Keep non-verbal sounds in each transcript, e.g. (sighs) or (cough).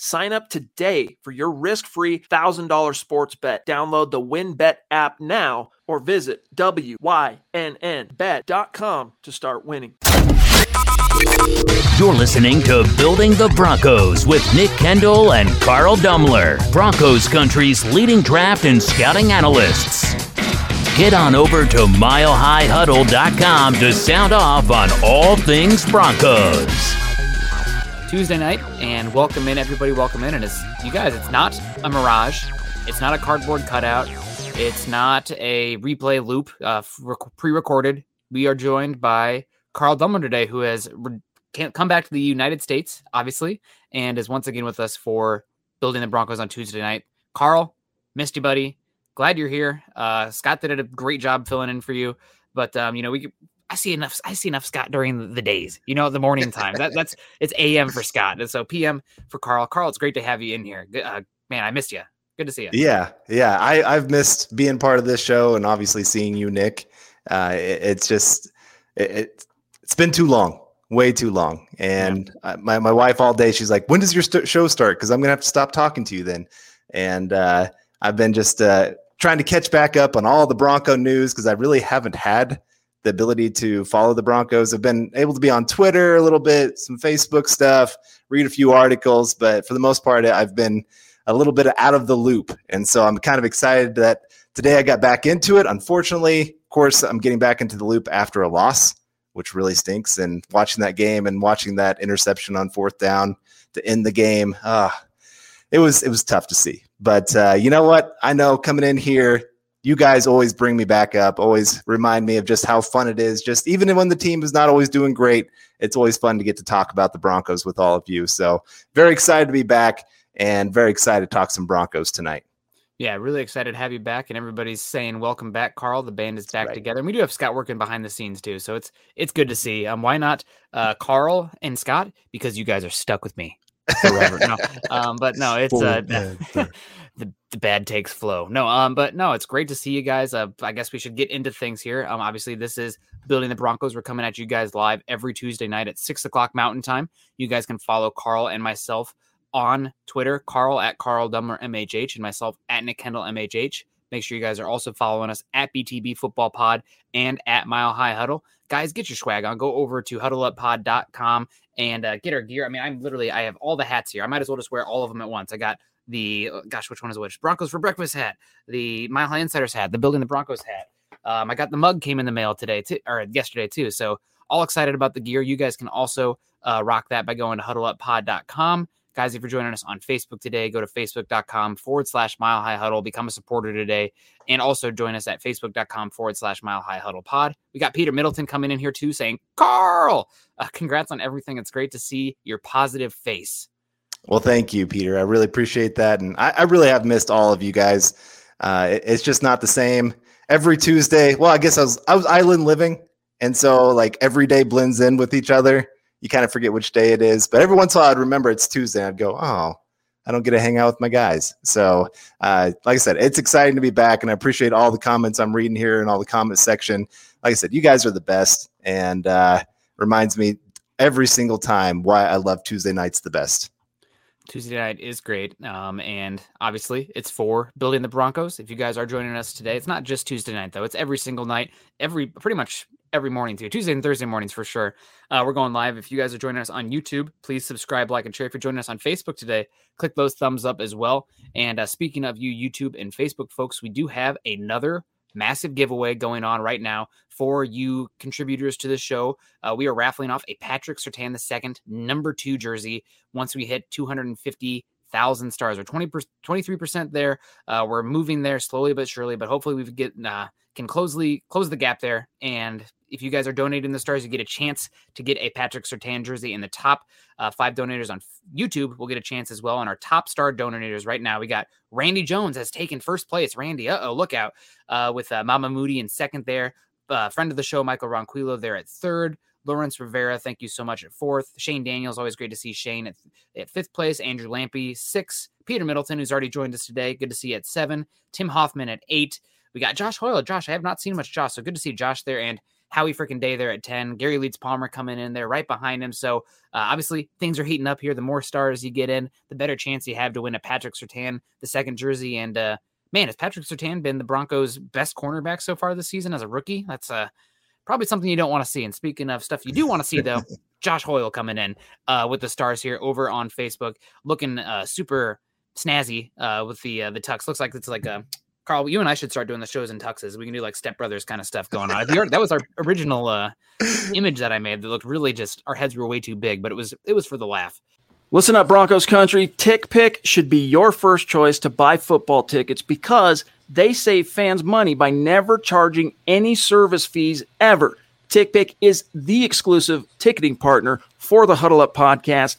Sign up today for your risk-free $1,000 sports bet. Download the WynnBET app now or visit wynnbet.com to start winning. You're listening to Building the Broncos with Nick Kendell and Carl Dumler, Broncos country's leading draft and scouting analysts. Get on over to milehighhuddle.com to sound off on all things Broncos. Tuesday night, and welcome in, everybody. Welcome in. And it's you guys, it's not a mirage, it's not a cardboard cutout, it's not a replay loop uh, pre recorded. We are joined by Carl Dumler today, who has re- come back to the United States, obviously, and is once again with us for building the Broncos on Tuesday night. Carl, missed you, buddy. Glad you're here. Uh, Scott did a great job filling in for you, but um, you know we I see enough. I see enough Scott during the days. You know, the morning time. That, that's (laughs) it's AM for Scott, and so PM for Carl. Carl, it's great to have you in here. Uh, man, I missed you. Good to see you. Yeah, yeah. I I've missed being part of this show and obviously seeing you, Nick. Uh, it, it's just it, it, has been too long, way too long. And yeah. my my wife all day, she's like, "When does your st- show start?" Because I'm gonna have to stop talking to you then. And uh, I've been just uh, trying to catch back up on all the Bronco news because I really haven't had the ability to follow the Broncos. I've been able to be on Twitter a little bit, some Facebook stuff, read a few articles, but for the most part, I've been a little bit out of the loop. And so I'm kind of excited that today I got back into it. Unfortunately, of course, I'm getting back into the loop after a loss, which really stinks. And watching that game and watching that interception on fourth down to end the game, uh, it was it was tough to see. But uh, you know what? I know coming in here, you guys always bring me back up, always remind me of just how fun it is. Just even when the team is not always doing great, it's always fun to get to talk about the Broncos with all of you. So, very excited to be back and very excited to talk some Broncos tonight. Yeah, really excited to have you back, and everybody's saying welcome back, Carl. The band is back right. together, and we do have Scott working behind the scenes too, so it's it's good to see. Um, why not uh, Carl and Scott? Because you guys are stuck with me forever. (laughs) no, um, but no, it's uh, (laughs) the, the bad takes flow. No, um, but no, it's great to see you guys. Uh, I guess we should get into things here. Um, obviously, this is building the Broncos. We're coming at you guys live every Tuesday night at six o'clock Mountain Time. You guys can follow Carl and myself on Twitter, Carl at Carl Dumler MHH, and myself at Nick Kendell MHH. Make sure you guys are also following us at BTB Football Pod and at Mile High Huddle. Guys, get your swag on. Go over to huddleuppod.com and uh, get our gear. I mean, I'm literally, I have all the hats here. I might as well just wear all of them at once. I got the, uh, gosh, which one is which? Broncos for Breakfast hat, the Mile High Insiders hat, the Building the Broncos hat. Um, I got the mug came in the mail today, too, or yesterday, too. So all excited about the gear. You guys can also uh, rock that by going to huddleuppod.com. Guys, if you're joining us on Facebook today, go to facebook.com forward slash mile high huddle, become a supporter today, and also join us at facebook.com forward slash mile high huddle pod. We got Peter Middleton coming in here too saying, Carl, uh, congrats on everything. It's great to see your positive face. Well, thank you, Peter. I really appreciate that. And I, I really have missed all of you guys. Uh, it, it's just not the same every Tuesday. Well, I guess I was, I was island living. And so like every day blends in with each other you kind of forget which day it is. But every once in a while, I'd remember it's Tuesday. I'd go, oh, I don't get to hang out with my guys. So, uh, like I said, it's exciting to be back, and I appreciate all the comments I'm reading here and all the comment section. Like I said, you guys are the best, and uh, reminds me every single time why I love Tuesday nights the best. Tuesday night is great. Um, and obviously, it's for building the Broncos. If you guys are joining us today, it's not just Tuesday night, though. It's every single night, every pretty much every morning too. Tuesday and Thursday mornings for sure. Uh, we're going live. If you guys are joining us on YouTube, please subscribe, like, and share. If you're joining us on Facebook today, click those thumbs up as well. And uh, speaking of you, YouTube and Facebook folks, we do have another massive giveaway going on right now for you contributors to the show. Uh, we are raffling off a Patrick Surtain II number two jersey once we hit 250 thousand stars or 20 23% there uh, we're moving there slowly but surely but hopefully we get uh, can closely close the gap there and if you guys are donating the stars, you get a chance to get a Patrick Surtain jersey. In the top uh, five donators on YouTube will get a chance as well. And our top star donators right now, we got Randy Jones has taken first place. Randy, uh oh, look out uh, with uh, Mama Moody in second there. uh, friend of the show, Michael Ronquillo, there at third. Lawrence Rivera, thank you so much at fourth. Shane Daniels, always great to see Shane at, at fifth place. Andrew Lampy, six. Peter Middleton, who's already joined us today, good to see you at seven. Tim Hoffman at eight. We got Josh Hoyle. Josh, I have not seen much Josh, so good to see Josh there. And Howie freaking Day there at 10. Gary Leeds Palmer coming in there right behind him. So uh, obviously things are heating up here. The more stars you get in, the better chance you have to win a Patrick Surtain, the second jersey. And uh, man, has Patrick Surtain been the Broncos' best cornerback so far this season as a rookie? That's uh, probably something you don't want to see. And speaking of stuff you do want to see, though, (laughs) Josh Hoyle coming in uh, with the stars here over on Facebook, looking uh, super snazzy uh, with the uh, the tux. Looks like it's like a Carl, you and I should start doing the shows in tuxes. We can do like Step Brothers kind of stuff going on. that was our original uh, (laughs) image that I made that looked really just our heads were way too big, but it was it was for the laugh. Listen up, Broncos country. TickPick should be your first choice to buy football tickets because they save fans money by never charging any service fees ever. TickPick is the exclusive ticketing partner for the Huddle Up podcast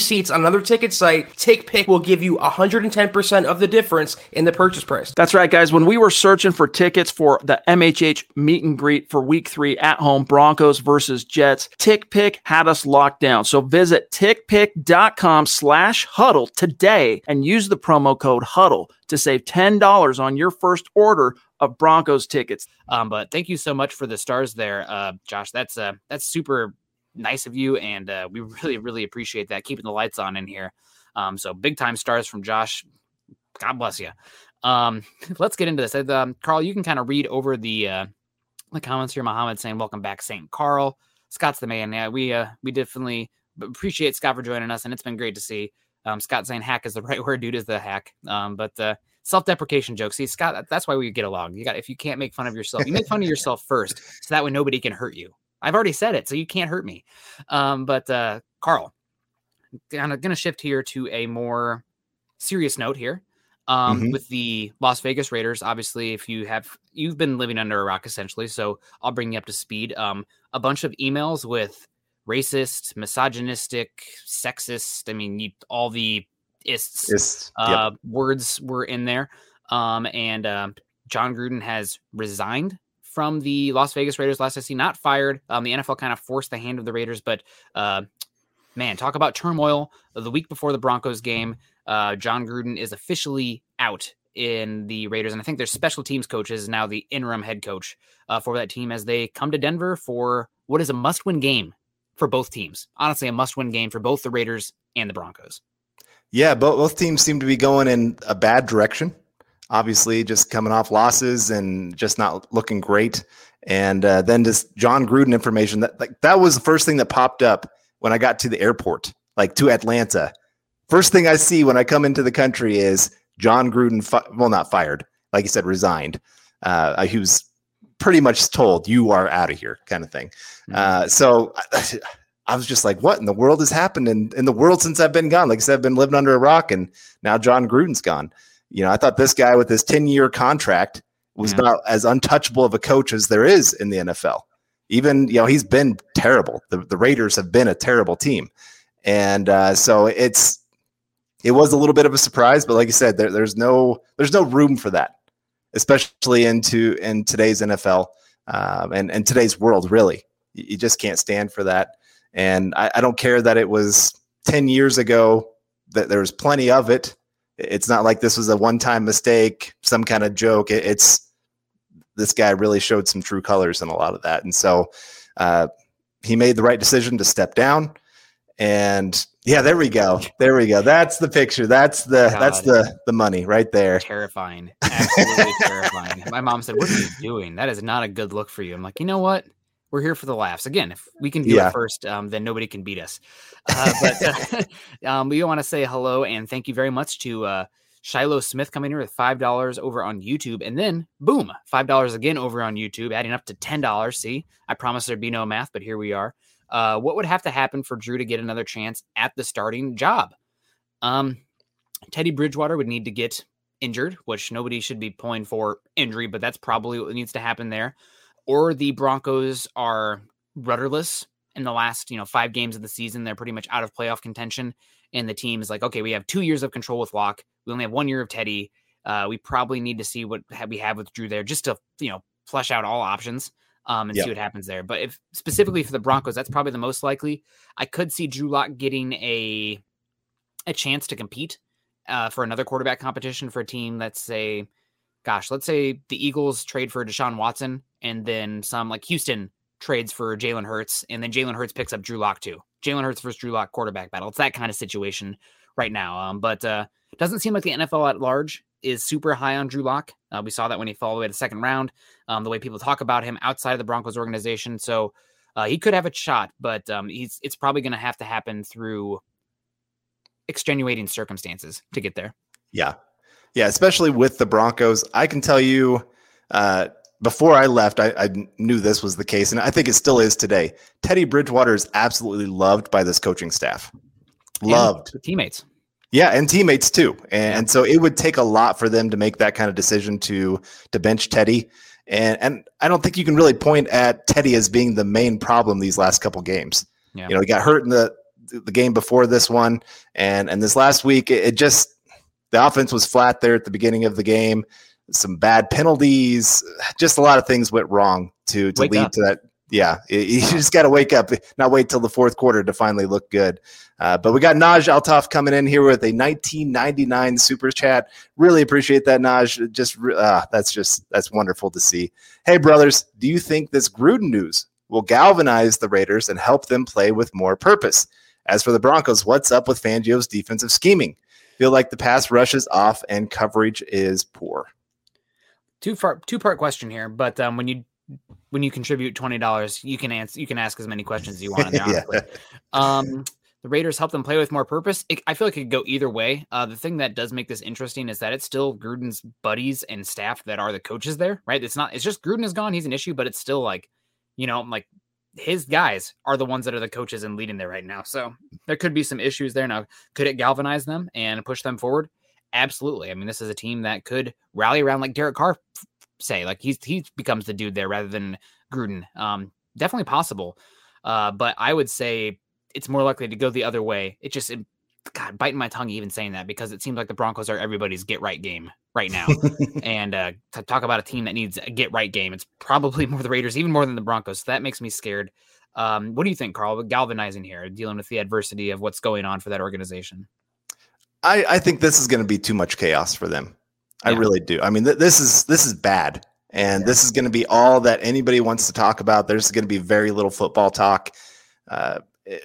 seats on another ticket site, TickPick will give you 110% of the difference in the purchase price. That's right, guys. When we were searching for tickets for the MHH meet and greet for week three at home, Broncos versus Jets, TickPick had us locked down. So visit tickpick.com slash huddle today and use the promo code huddle to save $10 on your first order of Broncos tickets. Um, but thank you so much for the stars there, uh, Josh. That's uh, that's super nice of you, and uh, we (laughs) really, really appreciate that. Keeping the lights on in here. Um, so big time stars from Josh. God bless you. Um, (laughs) let's get into this. Um, Carl, you can kind of read over the uh, the comments here. Mohammed saying, "Welcome back, Saint Carl." Scott's the man. Yeah, we uh, we definitely appreciate Scott for joining us, and it's been great to see. Um, Scott saying hack is the (laughs) right word, dude is the hack. Um, but uh, self-deprecation jokes. See, Scott, that's why we get along. You got if you can't make fun of yourself, you make fun of yourself first, so that way nobody can hurt you. I've already said it, so you can't hurt me. Um, but uh, Carl, I'm going to shift here to a more serious note here. Um, mm-hmm. with the Las Vegas Raiders, obviously, if you have you've been living under a rock essentially, so I'll bring you up to speed. Um, a bunch of emails with racist, misogynistic, sexist. I mean, you, all the ists, Ist, uh, yep. words were in there. Um, and uh, Jon Gruden has resigned from the Las Vegas Raiders last I see, not fired. Um, the NFL kind of forced the hand of the Raiders, but uh, man, talk about turmoil. The week before the Broncos game, uh, Jon Gruden is officially out in the Raiders, and I think their special teams coach is now the interim head coach uh, for that team as they come to Denver for what is a must-win game for both teams. Honestly, a must-win game for both the Raiders and the Broncos. Yeah, both, both teams seem to be going in a bad direction obviously just coming off losses and just not looking great. And uh, then just Jon Gruden information that like that was the first thing that popped up when I got to the airport, like to Atlanta. First thing I see when I come into the country is Jon Gruden, fi- well, not fired, like you said, resigned. Uh, he was pretty much told, "You are out of here," kind of thing. Mm-hmm. Uh, so. (laughs) I was just like, what in the world has happened in, in the world since I've been gone? Like I said, I've been living under a rock and now Jon Gruden's gone. You know, I thought this guy with his 10 year contract was yeah. about as untouchable of a coach as there is in the NFL. Even, you know, he's been terrible. The, the Raiders have been a terrible team. And uh, so it's, it was a little bit of a surprise, but like I said, there, there's no, there's no room for that, especially into in today's NFL um, and and today's world. Really, you, you just can't stand for that. And I, I don't care that it was 10 years ago that there was plenty of it it's not like this was a one-time mistake, some kind of joke. It, it's this guy really showed some true colors in a lot of that, and so uh, he made the right decision to step down. And yeah, there we go. There we go. That's the picture. That's the God, that's the the money right there. Terrifying. Absolutely terrifying. My mom said, "What are you doing? That is not a good look for you." I'm like, you know what? We're here for the laughs. Again, if we can do yeah. it first, um, then nobody can beat us. (laughs) Uh, but (laughs) um, we want to say hello and thank you very much to uh, Shiloh Smith coming here with $5 over on YouTube. And then, boom, $5 again over on YouTube, adding up to $10. See, I promised there'd be no math, but here we are. Uh, what would have to happen for Drew to get another chance at the starting job? Um, Teddy Bridgewater would need to get injured, which nobody should be pulling for injury, but that's probably what needs to happen there. Or the Broncos are rudderless in the last, you know, five games of the season. They're pretty much out of playoff contention. And the team is like, okay, we have two years of control with Lock. We only have one year of Teddy. Uh, we probably need to see what we have with Drew there just to, you know, flush out all options um, and yep. see what happens there. But if specifically for the Broncos, that's probably the most likely. I could see Drew Lock getting a a chance to compete uh, for another quarterback competition for a team. Let's say, gosh, let's say the Eagles trade for Deshaun Watson, and then some like Houston trades for Jalen Hurts, and then Jalen Hurts picks up Drew Lock too. Jalen Hurts versus Drew Lock quarterback battle. It's that kind of situation right now. Um, but uh, doesn't seem like the NFL at large is super high on Drew Lock. Uh, we saw that when he fell away the second round. Um, the way people talk about him outside of the Broncos organization, so uh, he could have a shot, but um, he's it's probably going to have to happen through extenuating circumstances to get there. Yeah, yeah, especially with the Broncos. I can tell you. Uh, before I left, I, I, knew this was the case, and I think it still is today. Teddy Bridgewater is absolutely loved by this coaching staff. Loved teammates. Yeah, and teammates too. And, and, so it would take a lot for them to make that kind of decision to to bench Teddy. And and I don't think you can really point at Teddy as being the main problem these last couple games. Yeah. You know, he got hurt in the the game before this one, and and this last week it, it just the offense was flat there at the beginning of the game. Some bad penalties, just a lot of things went wrong to to Wake lead up. to that yeah, you just got to wake up, not wait till the fourth quarter to finally look good. Uh, but we got Naj Altaf coming in here with a 1999 super chat. Really appreciate that, Naj. Just uh, that's just that's wonderful to see. Hey, brothers, do you think this Gruden news will galvanize the Raiders and help them play with more purpose? As for the Broncos, what's up with Fangio's defensive scheming? Feel like the pass rush is off and coverage is poor. Two part two part question here, but um, when you when you contribute twenty dollars, you can answer you can ask as many questions as you want. (laughs) yeah. Um, the Raiders help them play with more purpose. It, I feel like it could go either way. Uh, the thing that does make this interesting is that it's still Gruden's buddies and staff that are the coaches there, right? It's not. It's just Gruden is gone. He's an issue, but it's still like, you know, like his guys are the ones that are the coaches and leading there right now. So there could be some issues there. Now, could it galvanize them and push them forward? Absolutely. I mean, this is a team that could rally around like Derek Carr say. Like he's he becomes the dude there rather than Gruden. Um, definitely possible. Uh, but I would say it's more likely to go the other way. It just it, God biting my tongue even saying that because it seems like the Broncos are everybody's get right game right now. (laughs) and uh, to talk about a team that needs a get right game, it's probably (laughs) more the Raiders, even more than the Broncos. So that makes me scared. Um, what do you think, Carl? Galvanizing here, dealing with the adversity of what's going on for that organization. I, I think this is going to be too much chaos for them. I really do. I mean, th- this is this is bad, and yeah. this is going to be all that anybody wants to talk about. There's going to be very little football talk. Uh, it,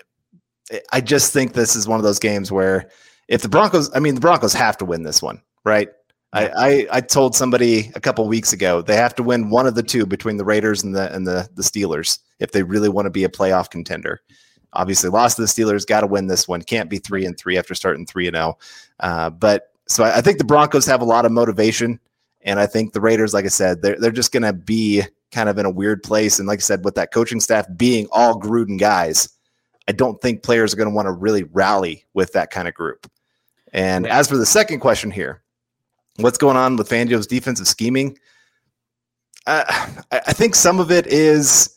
it, I just think this is one of those games where if the Broncos, I mean, the Broncos have to win this one, right? Yeah. I, I, I told somebody a couple weeks ago they have to win one of the two between the Raiders and the and the the Steelers if they really want to be a playoff contender. Obviously, lost to the Steelers, got to win this one. Can't be three and three after starting three and zero. Oh. Uh, but so I, I think the Broncos have a lot of motivation, and I think the Raiders, like I said, they're they're just going to be kind of in a weird place. And like I said, with that coaching staff being all Gruden guys, I don't think players are going to want to really rally with that kind of group. And as for the second question here, what's going on with Fangio's defensive scheming? Uh, I think some of it is,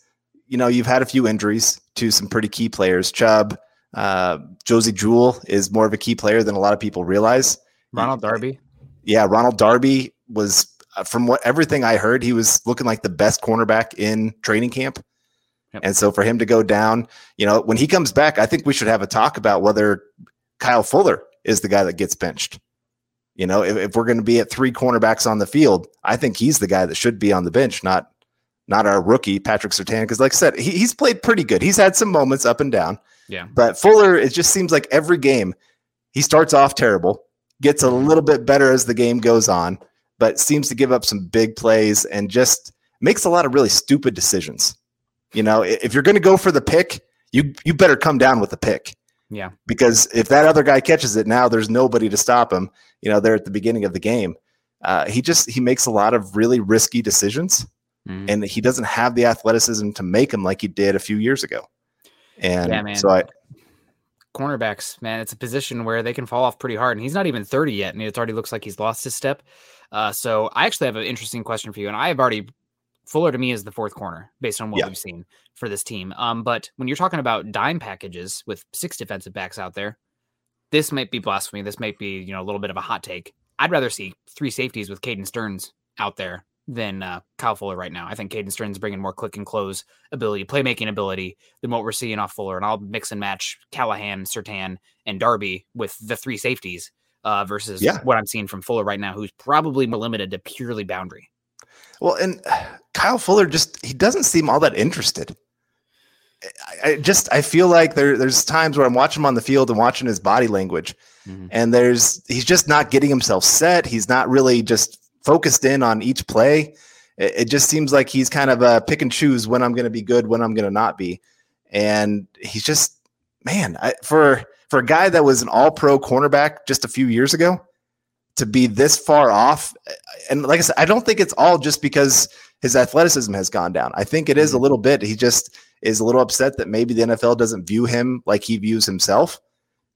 you know, you've had a few injuries to some pretty key players. Chubb, uh, Josey Jewell is more of a key player than a lot of people realize. Ronald Darby. Yeah, Ronald Darby was uh, from what everything I heard, he was looking like the best cornerback in training camp. Yep. And so for him to go down, you know, when he comes back, I think we should have a talk about whether Kyle Fuller is the guy that gets benched. You know, if, if we're going to be at three cornerbacks on the field, I think he's the guy that should be on the bench, not not our rookie Patrick Surtain. Because, like I said, he, he's played pretty good. He's had some moments up and down. Yeah. But Fuller, it just seems like every game he starts off terrible gets a little bit better as the game goes on, but seems to give up some big plays and just makes a lot of really stupid decisions. You know, if you're going to go for the pick, you you better come down with the pick. Yeah. Because if that other guy catches it now, there's nobody to stop him. You know, they're at the beginning of the game. Uh, he just he makes a lot of really risky decisions, Mhm. and he doesn't have the athleticism to make him like he did a few years ago. And Yeah, so I, cornerbacks, man, it's a position where they can fall off pretty hard. And he's not even 30 yet, and it already looks like he's lost his step. Uh, so I actually have an interesting question for you. And I have already Fuller to me is the fourth corner based on what Yeah. we've seen for this team. Um, but when you're talking about dime packages with six defensive backs out there, this might be blasphemy. This might be, you know, a little bit of a hot take. I'd rather see three safeties with Caden Sterns out there than uh, Kyle Fuller right now. I think Caden Sterns bringing more click and close ability, playmaking ability than what we're seeing off Fuller. And I'll mix and match Callahan, Surtain, and Darby with the three safeties uh, versus Yeah. what I'm seeing from Fuller right now, who's probably more limited to purely boundary. well, and Kyle Fuller just he doesn't seem all that interested. I, I just I feel like there there's times where I'm watching him on the field and watching his body language, Mhm. and there's he's just not getting himself set. He's not really just focused in on each play. It, it just seems like he's kind of uh, pick and choose when I'm going to be good, when I'm going to not be, and he's just man I, for for a guy that was an All Pro cornerback just a few years ago to be this far off. And like I said, I don't think it's all just because his athleticism has gone down. I think it is a little bit. He just is a little upset that maybe the NFL doesn't view him like he views himself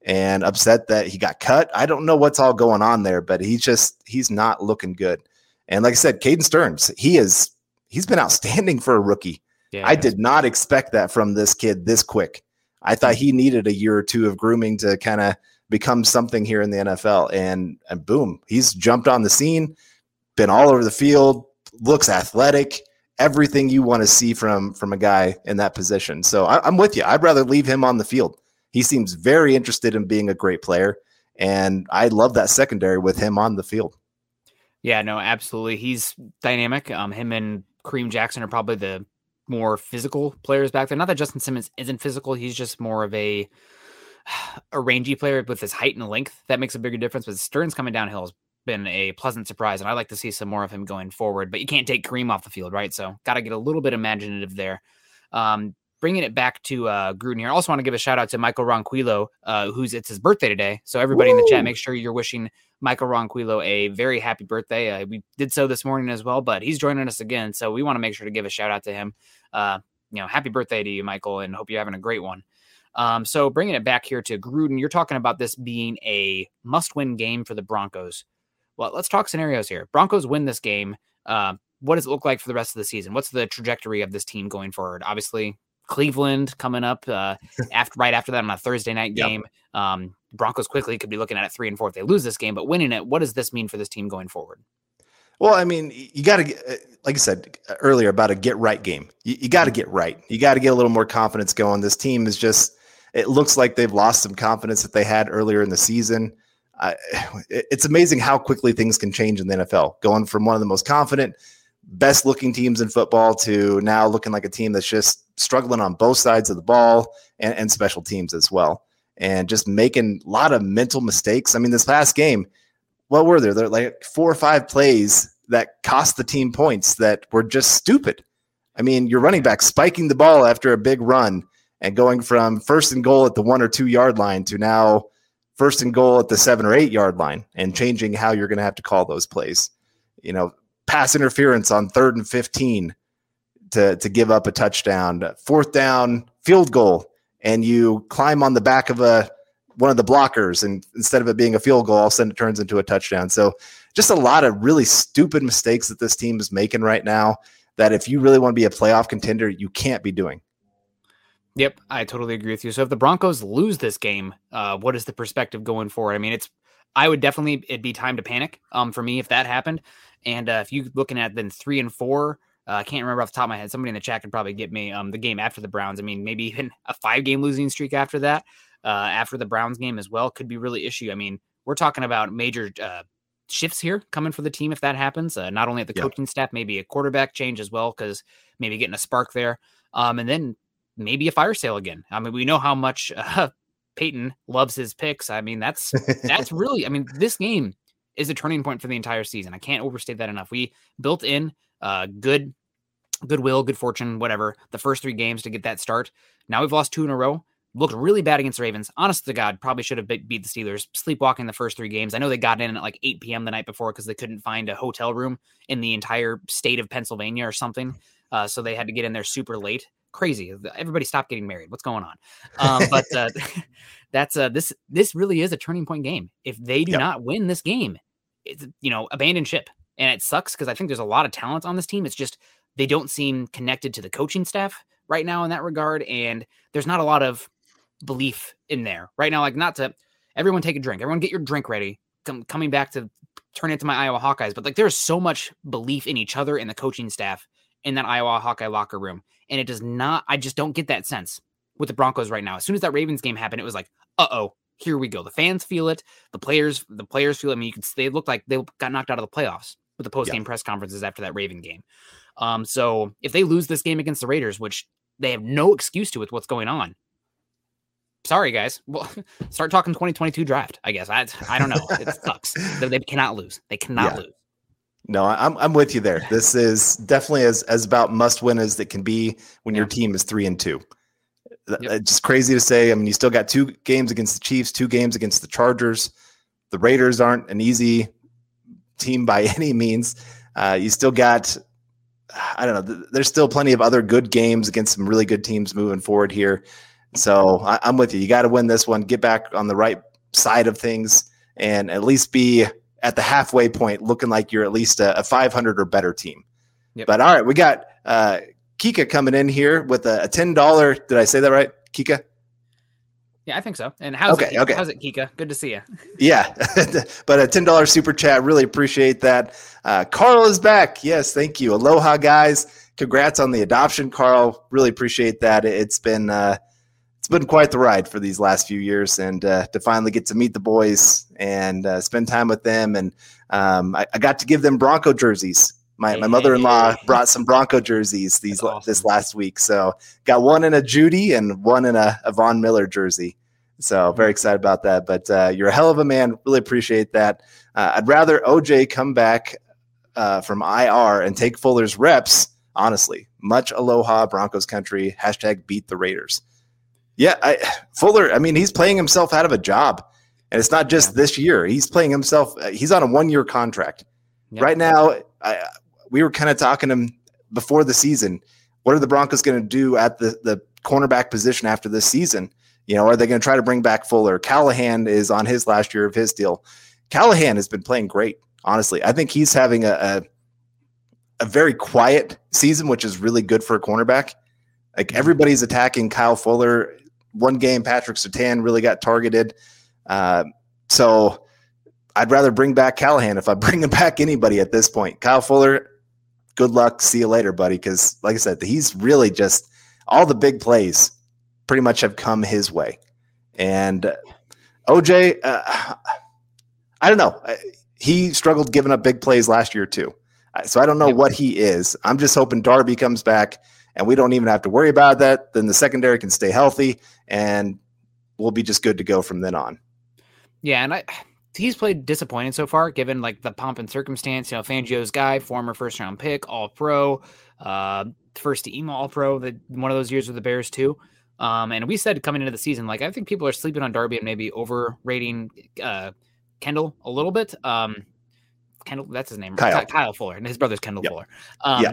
and upset that he got cut. I don't know what's all going on there, but he's just he's not looking good. And like I said, Caden Sterns, he is he's been (laughs) outstanding for a rookie. Yeah, I did not expect that from this kid this quick. I thought he needed a year or two of grooming to kind of become something here in the NFL. And and boom, he's jumped on the scene, been all over the field, looks athletic, everything you want to see from from a guy in that position. So I, I'm with you. I'd rather leave him on the field. He seems very interested in being a great player, and I love that secondary with him on the field. Yeah, no, absolutely. He's dynamic. Um, him and Kareem Jackson are probably the more physical players back there. Not that Justin Simmons isn't physical; he's just more of a (sighs) a rangy player with his height and length. That makes a bigger difference. But Stern's coming downhill has been a pleasant surprise, and I like to see some more of him going forward. But you can't take Kareem off the field, right? So got to get a little bit imaginative there. Um, bringing it back to uh, Gruden here. I also want to give a shout out to Michael Ronquillo, uh, who's it's his birthday today. So everybody in the chat, make sure you're wishing Michael Ronquillo a very happy birthday. Uh, we did so this morning as well, but he's joining us again, so we want to make sure to give a shout out to him. Uh, you know, happy birthday to you, Michael, and hope you're having a great one. Um, so bringing it back here to Gruden, you're talking about this being a must-win game for the Broncos. Well, let's talk scenarios here. Broncos win this game. Uh, what does it look like for the rest of the season? What's the trajectory of this team going forward? Obviously, Cleveland coming up uh, after right after that on a Thursday night Yep. game. Um, Broncos quickly could be looking at it three and four if they lose this game, but winning it, what does this mean for this team going forward? Well, I mean, you got to uh, like I said uh, earlier about a get right game. You, you got to get right. You got to get a little more confidence going. This team is just, it looks like they've lost some confidence that they had earlier in the season. (sighs) It- it's amazing how quickly things can change in the NFL, going from one of the most confident, best looking teams in football to now looking like a team that's just struggling on both sides of the ball and, and special teams as well. And just making a lot of mental mistakes. I mean, this past game, what were there? There were like four or five plays that cost the team points that were just stupid. I mean, your running back spiking the ball after a big run and going from first and goal at the one or two yard line to now first and goal at the seven or eight yard line and changing how you're going to have to call those plays. You know, pass interference on third and 15 to, to give up a touchdown, fourth down, field goal, and you climb on the back of a one of the blockers and instead of it being a field goal, all of a sudden it turns into a touchdown. So just a lot of really stupid mistakes that this team is making right now that if you really want to be a playoff contender, you can't be doing. Yep, I totally agree with you. So if the Broncos lose this game, uh, what is the perspective going forward? I mean, it's I would definitely it'd be time to panic um, for me if that happened. And uh, if you looking at then three and four, uh, I can't remember off the top of my head. Somebody in the chat could probably get me um, the game after the Browns. I mean, maybe even a five game losing streak after that, uh, after the Browns game as well, could be really issue. I mean, we're talking about major uh, shifts here coming for the team if that happens. Uh, not only at the Yeah. coaching staff, maybe a quarterback change as well, because maybe getting a spark there. Um, and then maybe a fire sale again. I mean, we know how much (laughs) uh, Peyton loves his picks. I mean, that's that's really. I mean, this game is a turning point for the entire season. I can't overstate that enough. We built in uh, good goodwill, good fortune, whatever. The first three games to get that start. Now we've lost two in a row. looked really bad against the Ravens. Honest to God, probably should have beat the Steelers. Sleepwalking the first three games. I know they got in at like 8 p.m. the night before because they couldn't find a hotel room in the entire state of Pennsylvania or something. Uh, so they had to get in there super late. Crazy. Everybody stop getting married. What's going on? Um, (laughs) but uh, (laughs) that's uh, this. This really is a turning point game. If they do yep. not win this game, it's you know abandon ship, and it sucks because I think there's a lot of talent on this team. It's just they don't seem connected to the coaching staff right now in that regard, and there's not a lot of belief in there right now. Like, not to everyone take a drink, everyone get your drink ready. Com- coming back to turn into my Iowa Hawkeyes, but like there's so much belief in each other and the coaching staff in that Iowa Hawkeye locker room, and it does not. I just don't get that sense with the Broncos right now. As soon as that Ravens game happened, it was like, uh oh, here we go. The fans feel it. The players, the players feel. It. I mean, you could. They looked like they got knocked out of the playoffs with the post game yeah. press conferences after that Raven game. Um, so if they lose this game against the Raiders, which they have no excuse to with what's going on, sorry guys. (laughs) Well, start talking 2022 draft. I guess I I don't know. It (laughs) sucks. They, cannot lose. They cannot yeah. lose. No, I'm I'm with you there. This is definitely as as about must win as it can be when yeah. your team is three and two. Yep. It's just crazy to say. I mean, you still got two games against the Chiefs, two games against the Chargers. The Raiders aren't an easy team by (laughs) any means. Uh, you still got, I don't know, there's still plenty of other good games against some really good teams moving forward here. So I, am with you. You got to win this one, get back on the right side of things, and at least be at the halfway point, looking like you're at least a, a 500 or better team. Yep. But all right, we got uh, Kika coming in here with a, a $10. Did I say that right? Kika? Yeah, I think so. And how's okay, it? Kika? Okay. How's it, Kika? Good to see you. (laughs) Yeah, (laughs) but a ten dollars super chat. Really appreciate that. Uh, Carl is back. Yes, thank you. Aloha, guys. Congrats on the adoption, Carl. Really appreciate that. It's been uh, it's been quite the ride for these last few years, and uh, to finally get to meet the boys and uh, spend time with them, and um, I, I, got to give them Bronco jerseys. My, my mother-in-law brought some Bronco jerseys these awesome. this last week. So got one in a Jeudy and one in a, a Von Miller jersey. So very excited about that. But uh, you're a hell of a man. Really appreciate that. Uh, I'd rather OJ come back uh, from IR and take Fuller's reps. Honestly, much aloha Broncos country. Hashtag beat the Raiders. Yeah, I, Fuller. I mean, he's playing himself out of a job, and it's not just this year. He's playing himself. Uh, he's on a one-year contract yep. right now. I, we were kind of talking to him before the season. What are the Broncos going to do at the the cornerback position after this season? You know, are they going to try to bring back Fuller? Callahan is on his last year of his deal. Callahan has been playing great, honestly. I think he's having a, a, a very quiet season, which is really good for a cornerback. Like mm-hmm. everybody's attacking Kyle Fuller. One game, Patrick Surtain really got targeted. Uh, so I'd rather bring back Callahan if I (laughs) bring him back anybody at this point. Kyle Fuller, good luck. See you later, buddy. Because, like I said, he's really just all the big plays pretty much have come his way. And uh, OJ, uh, I don't know. Uh, he struggled giving up big plays last year, too. Uh, so I don't know what he is. I'm just hoping Darby comes back and we don't even have to worry about that. Then the secondary can stay healthy and we'll be just good to go from then on. Yeah. And I he's played disappointing so far, given like the pomp and circumstance. You know, Fangio's guy, former first round pick, all pro, uh, first team all pro, the one of those years with the Bears too. Um, and we said coming into the season, like I think people are sleeping on Darby and maybe overrating uh, Kendall a little bit. Um, Kendall, that's his name, Kyle, Kyle Fuller, and his brother's Kendall yep. Fuller. Um, yeah.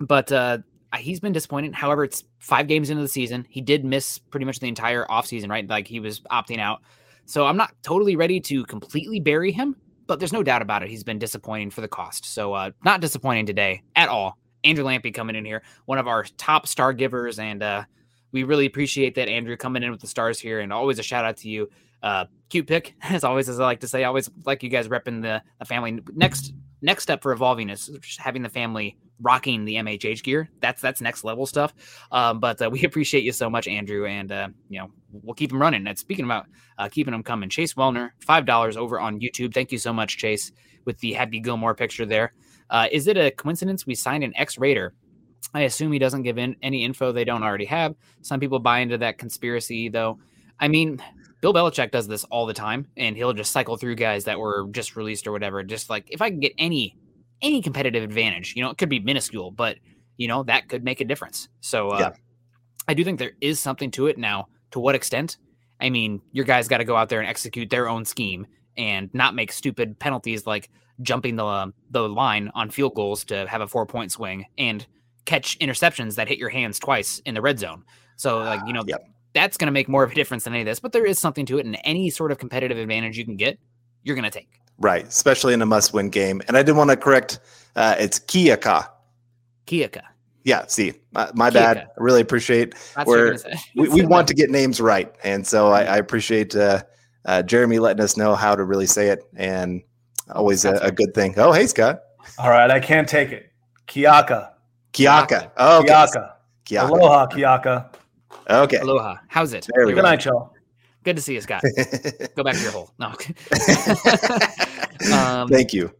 But uh, he's been disappointing. However, it's five games into the season. He did miss pretty much the entire offseason, right? Like he was opting out. So I'm not totally ready to completely bury him, but there's no doubt about it. He's been disappointing for the cost. So uh, not disappointing today at all. Andrew Lampy coming in here, one of our top star givers, and uh, we really appreciate that Andrew coming in with the stars here, and always a shout out to you. Uh, cute pick, (laughs) as always, as I like to say. Always like you guys repping the, the family. Next next step for evolving is having the family rocking the MHH gear. That's that's next level stuff. Um, but uh, (laughs) we appreciate you so much, Andrew, and uh, you know we'll keep them running. And speaking about uh, keeping them coming, Chase Wellner, five dollars over on YouTube. Thank you so much, Chase, with the Happy Gilmore picture there. Uh, is it a coincidence we signed an ex Raider? I assume he doesn't give in any info they don't already have. Some people buy into that conspiracy, though. I mean, Bill Belichick does this all the time, and he'll just cycle through guys that were just released or whatever. Just like if I can get any any competitive advantage, you know, it could be minuscule, but you know that could make a difference. So uh, yeah. I do think there is something to it. Now, To what extent? I mean, your guys got to go out there and execute their own scheme and not make stupid penalties like jumping the uh, the line on field goals to have a four point swing and catch interceptions that hit your hands twice in the red zone. So like you know Yep. that's going to make more of a difference than any of this. But there is something to it, and any sort of competitive advantage you can get, you're going to take. Right, especially in a must-win game. And I did want to correct. Uh, it's Kiaka. Kiaka. Yeah, see, my, my bad. I really appreciate. That's what Where you're. We, we (laughs) want to get names right, and so I, I appreciate uh, uh, Jeremy letting us know how to really say it, and always a, a good thing. Oh, hey, Scott, All right, I can't take it. Kiaka. Kiaka. Oh, okay. Kiaka. Kiaka. Aloha, Kiaka. Okay. Aloha. How's it? There we Good right. night, y'all. Good to see you, Scott. (laughs) Go back to your hole. No. (laughs) um, Thank you.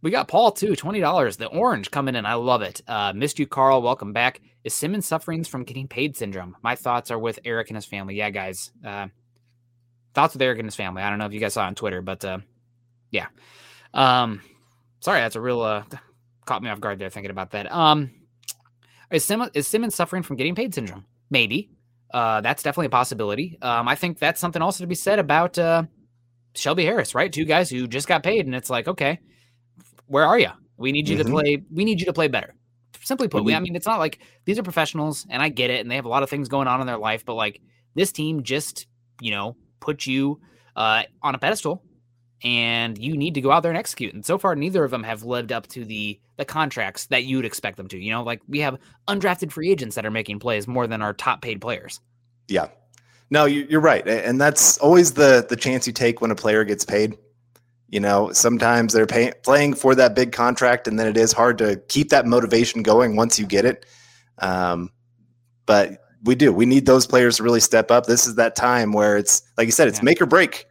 we got Paul too. Twenty dollars. The orange coming in. I love it. Uh, missed you, Carl. Welcome back. Is Simmons suffering from getting paid syndrome? My thoughts are with Eric and his family. Yeah, guys. Uh, thoughts with Eric and his family. I don't know if you guys saw on Twitter, but uh, yeah. Um, sorry, that's a real uh, caught me off guard there thinking about that. Um, is, Sim- is Simmons suffering from getting paid syndrome? Maybe. Uh, that's definitely a possibility. Um, I think that's something also to be said about uh, Shelby Harris, right? Two guys who just got paid, and it's like, okay, where are you? We need you to Mhm. play. We need you to play better. Simply put, we, I mean, it's not like these are professionals, and I get it, and they have a lot of things going on in their life, but like this team just, you know, put you uh, on a pedestal, and you need to go out there and execute. And so far, neither of them have lived up to the the contracts that you'd expect them to. You know, like we have undrafted free agents that are making plays more than our top paid players. Yeah. No, you- you're right, and that's always the the chance you take when a player gets paid. You know, sometimes they're pay, playing for that big contract, and then it is hard to keep that motivation going once you get it. Um, but we do. We need those players to really step up. This is that time where it's like you said, it's Yeah. make or break,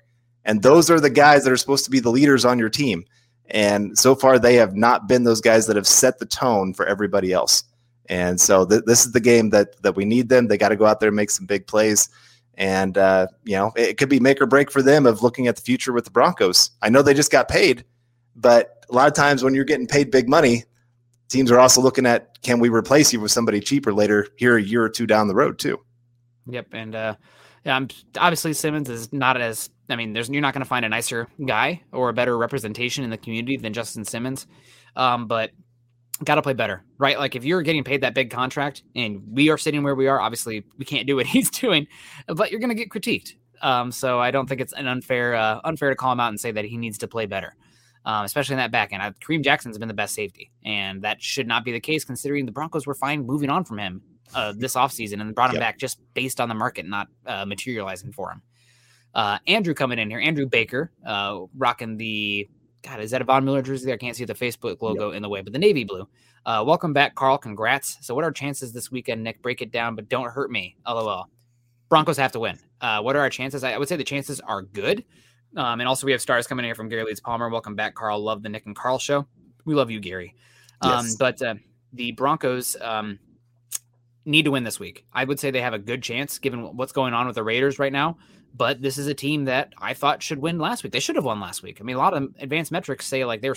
and those are the guys that are supposed to be the leaders on your team. And so far, they have not been those guys that have set the tone for everybody else. And so th- this is the game that that we need them. They got to go out there and make some big plays. And uh, you know, it, it could be make or break for them of looking at the future with the Broncos. I know they just got paid, but a lot of times when you're getting paid big money, teams are also looking at can we replace you with somebody cheaper later here a year or two down the road too. Yep, and uh, yeah, I'm, obviously Simmons is not as. I mean, there's you're not going to find a nicer guy or a better representation in the community than Justin Simmons, um, but got to play better, right? Like if you're getting paid that big contract and we are sitting where we are, obviously we can't do what (laughs) he's doing, but you're going to get critiqued. Um, so I don't think it's an unfair uh, unfair to call him out and say that he needs to play better. Um, especially in that back end. Uh, Kareem Jackson's been the best safety, and that should not be the case considering the Broncos were fine moving on from him uh, this offseason and brought him Yep. back just based on the market not uh, materializing for him. Uh, Andrew coming in here, Andrew Baker, uh, rocking the God, is that a Von Miller jersey? I can't see the Facebook logo in the way, but the navy blue. Uh, welcome back, Carl. Congrats. So, what are our chances this weekend, Nick? Break it down, but don't hurt me. LOL. Broncos have to win. Uh, what are our chances? I, I would say the chances are good. Um, and also, we have stars coming in here from Gary Leeds Palmer. Welcome back, Carl. Love the Nick and Carl show. We love you, Gary. Um, Yes. But uh, the Broncos um, need to win this week. I would say they have a good chance given what's going on with the Raiders right now. But this is a team that I thought should win last week. They should have won last week. I mean, a lot of advanced metrics say like they're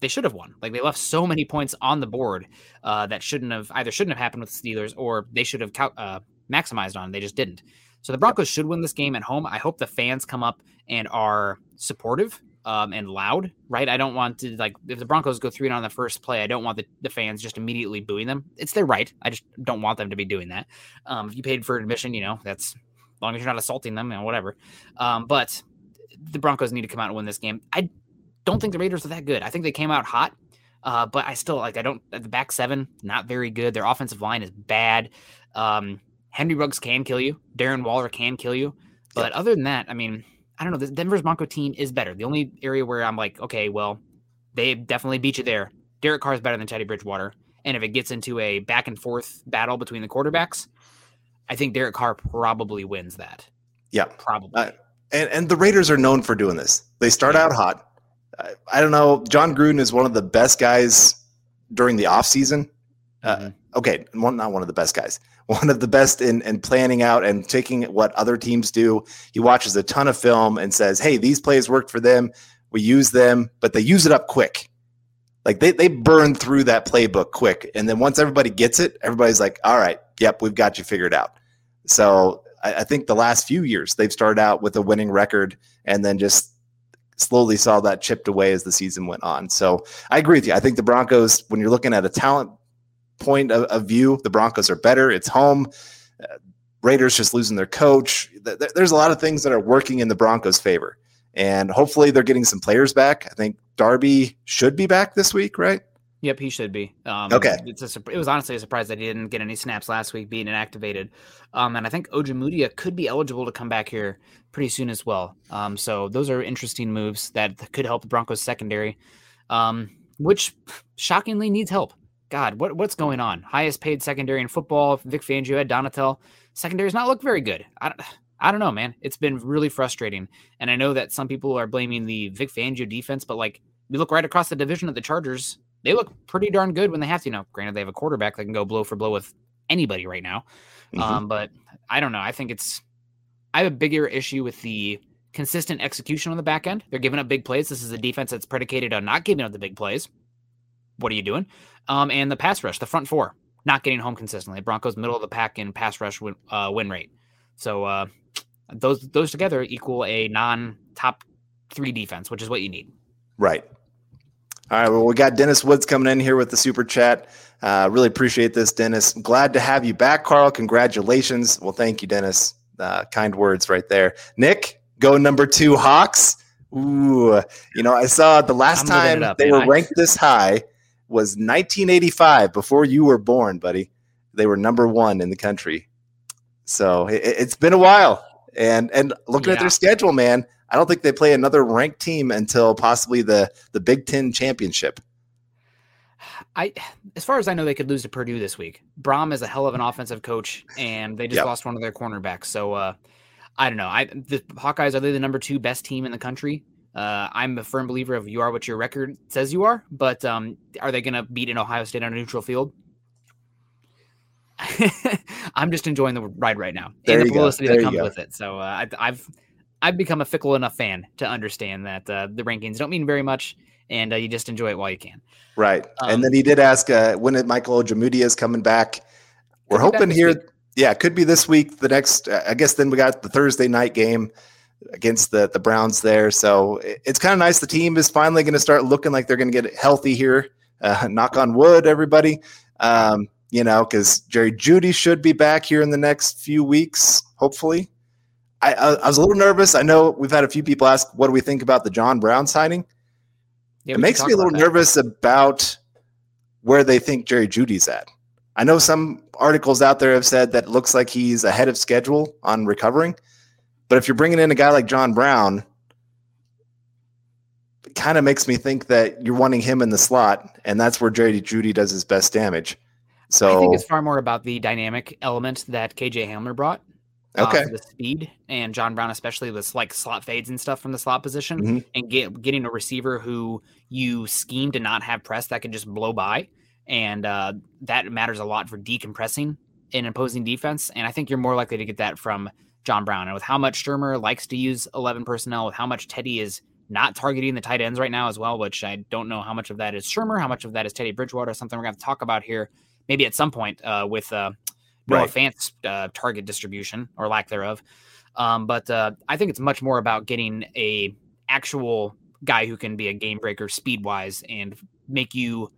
they should have won. Like they left so many points on the board uh, that shouldn't have either shouldn't have happened with the Steelers or they should have uh, maximized on. They just didn't. So the Broncos should win this game at home. I hope the fans come up and are supportive um, and loud. Right? I don't want to like if the Broncos go three and on the first play. I don't want the, the fans just immediately booing them. It's their right. I just don't want them to be doing that. Um, if you paid for admission, you know that's long as you're not assaulting them and whatever. Um, but the Broncos need to come out and win this game. I don't think the Raiders are that good. I think they came out hot, uh, but I still like. I don't. The back seven not very good. Their offensive line is bad. Um, Henry Ruggs can kill you. Darren Waller can kill you. But other than that, I mean, I don't know. The Denver's Bronco team is better. The only area where I'm like, okay, well, they definitely beat you there. Derek Carr is better than Teddy Bridgewater. And if it gets into a back and forth battle between the quarterbacks, I think Derek Carr probably wins that. Yeah. Probably. Uh, and and the Raiders are known for doing this. They start out hot. I, I don't know. Jon Gruden is one of the best guys during the offseason. Uh, Mhm. Okay, one not one of the best guys. (laughs) One of the best in, in planning out and taking what other teams do. He watches a ton of film and says, "Hey, these plays worked for them. We use them, but they use it up quick. Like they they burn through that playbook quick, and then once everybody gets it, everybody's like, "All right, yep, we've got you figured out." So I, I think the last few years they've started out with a winning record and then just slowly saw that chipped away as the season went on. So I agree with you. I think the Broncos, when you're looking at a talent point of, of view, the Broncos are better. It's home. Uh, Raiders just losing their coach. Th- th- there's a lot of things that are working in the Broncos' favor. And hopefully they're getting some players back. I think Darby should be back this week, right? Yep, he should be. Um, Okay. It's a, it was honestly a surprise that he didn't get any snaps last week being inactivated. Um, and I think Ojemudia could be eligible to come back here pretty soon as well. Um, so those are interesting moves that could help the Broncos secondary, um, which shockingly needs help. God, what what's going on? Highest paid secondary in football. Vic Fangio had Donatell. Secondary's not look very good. I don't, I don't know, man. It's been really frustrating. And I know that some people are blaming the Vic Fangio defense, but like we look right across the division of the Chargers, they look pretty darn good when they have to. You know, granted they have a quarterback that can go blow for blow with anybody right now. Mhm. Um, but I don't know. I think it's I have a bigger issue with the consistent execution on the back end. They're giving up big plays. This is a defense that's predicated on not giving up the big plays. What are you doing? Um, and the pass rush, the front four, not getting home consistently. Broncos middle of the pack in pass rush win, uh, win rate. So uh, those those together equal a non top three defense, which is what you need. Right. All right. Well, we got Dennis Woods coming in here with the super chat. Uh, really appreciate this, Dennis. Glad to have you back, Carl. Congratulations. Well, thank you, Dennis. Uh, kind words right there. Nick, go number two, Hawks. Ooh, you know, I saw the last I'm time they were I- ranked this high was 1985, before you were born, buddy. They were number one in the country. So it, it's been a while. And and looking at their schedule, man, I don't think they play another ranked team until possibly the the Big Ten championship. (sighs) I, as far as I know, they could lose to Purdue this week. Brohm is a hell of an offensive coach, and they just Yep. lost one of their cornerbacks. So uh, I don't know. I the Hawkeyes are they the number two best team in the country? Uh, I'm a firm believer of you are what your record says you are, but um, are they going to beat an Ohio State on a neutral field? (laughs) I'm just enjoying the ride right now There and the publicity that comes with it. So uh, I, I've I've become a fickle enough fan to understand that uh, the rankings don't mean very much, and uh, you just enjoy it while you can. Right. Um, and then he did ask uh, when it Michael Ojemudia is coming back. We're hoping here. week. Yeah, it could be this week. The next, uh, I guess. Then we got the Thursday night game against the the Browns there. So it- it's kind of nice. The team is finally going to start looking like they're going to get healthy here. Uh, (laughs) knock on wood, everybody. Um, you know, because Jerry Jeudy should be back here in the next few weeks, hopefully. I, I, I was a little nervous. I know we've had a few people ask, "What do we think about the John Brown signing?" Yeah, it makes me a little about nervous about where they think Jerry Jeudy's at. I know some articles out there have said that it looks like he's ahead of schedule on recovering. But if you're bringing in a guy like John Brown, it kind of makes me think that you're wanting him in the slot, and that's where Jerry Jeudy does his best damage. So I think it's far more about the dynamic element that KJ Hamler brought. uh, Okay. for the speed and John Brown, especially with like slot fades and stuff from the slot position, Mhm. and get getting a receiver who you scheme to not have press that can just blow by, and uh, that matters a lot for decompressing an opposing defense. And I think you're more likely to get that from John Brown. And with how much Shurmur likes to use 11 personnel, with how much Teddy is not targeting the tight ends right now as well, which I don't know how much of that is Shurmur, how much of that is Teddy Bridgewater, something we're going to talk about here maybe at some point uh, with uh, Noah Right. Fant's uh, target distribution or lack thereof. Um, but uh, I think it's much more about getting a actual guy who can be a game breaker speed wise and make you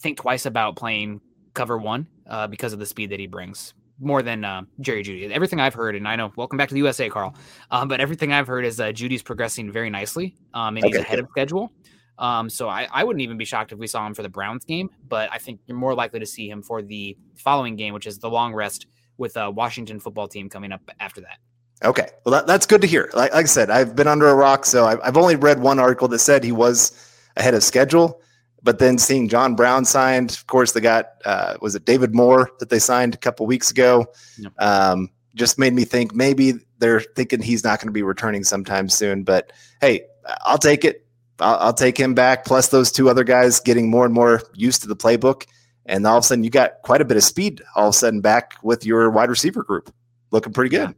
think twice about playing cover one uh, because of the speed that he brings more than uh, Jerry Jeudy. Everything I've heard, and I know, welcome back to the USA, Carl. Um, but everything I've heard is uh, Jeudy's progressing very nicely, um, and he's ahead of schedule. Um, so I, I wouldn't even be shocked if we saw him for the Browns game, but I think you're more likely to see him for the following game, which is the long rest with a Washington football team coming up after that. Okay. Well, that, that's good to hear. Like, like I said, I've been under a rock, so I've, I've only read one article that said he was ahead of schedule. But then seeing John Brown signed, of course, they got uh, was it David Moore that they signed a couple weeks ago. Yep. Um, just made me think maybe they're thinking he's not going to be returning sometime soon. But hey, I'll take it. I'll, I'll take him back. Plus those two other guys getting more and more used to the playbook, and all of a sudden you got quite a bit of speed. All of a sudden back with your wide receiver group, looking pretty good.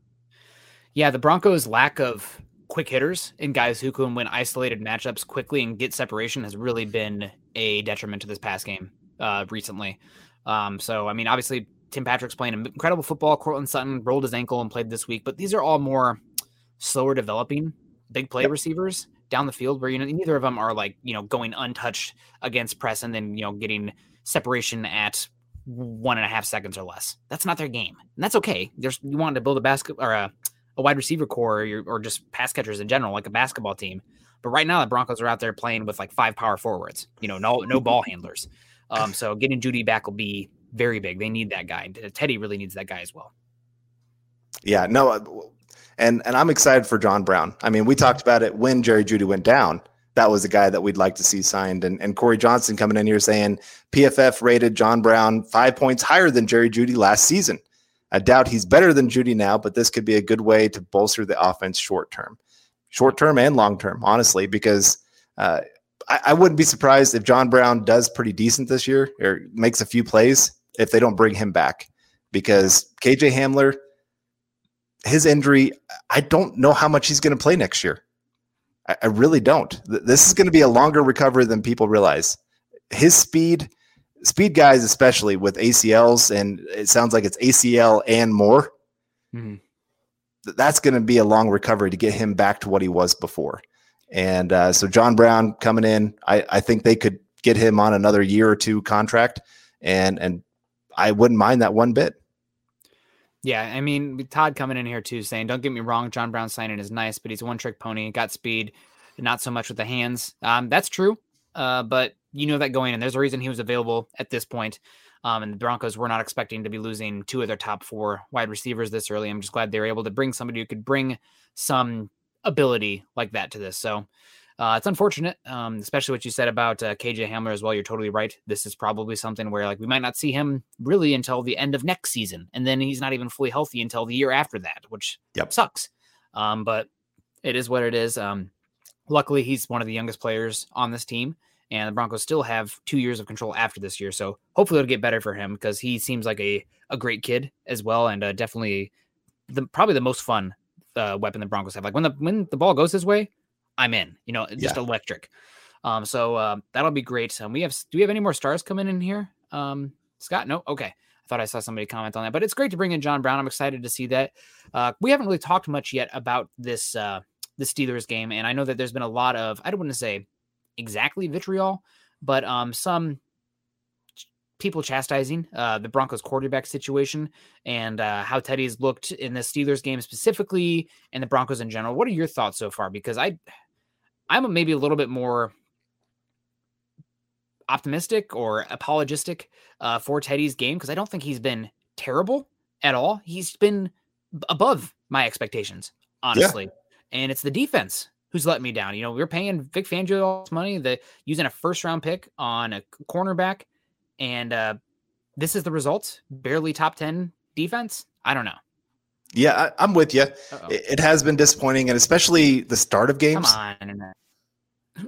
Yeah, the Broncos' lack of quick hitters and guys who can win isolated matchups quickly and get separation has really been a detriment to this pass game uh, recently. Um, so, I mean, obviously, Tim Patrick's playing incredible football. Courtland Sutton rolled his ankle and played this week, but these are all more slower developing big play yep. receivers down the field where you know neither of them are like you know going untouched against press and then you know getting separation at one and a half seconds or less. That's not their game, and that's okay. There's you want to build a basket or a, a wide receiver core or, or just pass catchers in general, like a basketball team. But right now, the Broncos are out there playing with like five power forwards. You know, no no ball (laughs) handlers. Um, so getting Jeudy back will be very big. They need that guy. Teddy really needs that guy as well. Yeah, no, uh, and and I'm excited for John Brown. I mean, we talked about it when Jerry Jeudy went down. That was a guy that we'd like to see signed. And and Corey Johnson coming in here saying PFF rated John Brown five points higher than Jerry Jeudy last season. I doubt he's better than Jeudy now, but this could be a good way to bolster the offense short term, short term and long term, honestly, because uh, I, I wouldn't be surprised if John Brown does pretty decent this year or makes a few plays if they don't bring him back because KJ Hamler, his injury, I don't know how much he's going to play next year. I, I really don't. This is going to be a longer recovery than people realize. His speed, speed guys, especially with ACLs, and it sounds like it's ACL and more. Mm-hmm. That's going to be a long recovery to get him back to what he was before. And uh, so John Brown coming in, I, I think they could get him on another year or two contract and and I wouldn't mind that one bit. Yeah, I mean Todd coming in here too, saying, "Don't get me wrong, John Brown signing is nice, but he's a one-trick pony. Got speed, not so much with the hands. Um, that's true, uh, but you know that going in, there's a reason he was available at this point. Um, and the Broncos were not expecting to be losing two of their top four wide receivers this early. I'm just glad they were able to bring somebody who could bring some ability like that to this. So uh, it's unfortunate, um, especially what you said about uh, KJ Hamler as well. You're totally right. This is probably something where like we might not see him really until the end of next season, and then he's not even fully healthy until the year after that, which yep. sucks. Um, but it is what it is. Um, luckily, he's one of the youngest players on this team, and the Broncos still have two years of control after this year. So hopefully it'll get better for him because he seems like a a great kid as well, and uh, definitely the probably the most fun uh, weapon the Broncos have. Like when the when the ball goes his way, I'm in. You know, just yeah. electric. Um, so uh, that'll be great. Um, we have. Do we have any more stars coming in here? Um, Scott? No. Okay. I thought I saw somebody comment on that, but it's great to bring in John Brown. I'm excited to see that. Uh, we haven't really talked much yet about this uh, the Steelers game, and I know that there's been a lot of I don't want to say exactly vitriol, but um, some people chastising uh, the Broncos quarterback situation and uh, how Teddy's looked in the Steelers game specifically and the Broncos in general. What are your thoughts so far? Because I I'm maybe a little bit more optimistic or apologistic uh, for Teddy's game because I don't think he's been terrible at all. He's been above my expectations, honestly. Yeah. And it's the defense who's let me down. You know, we're paying Vic Fangio all this money, the using a first round pick on a cornerback, and uh, this is the result. Barely top ten defense. I don't know. Yeah, I, am with you. It, it, has been disappointing, and especially the start of games. Come on.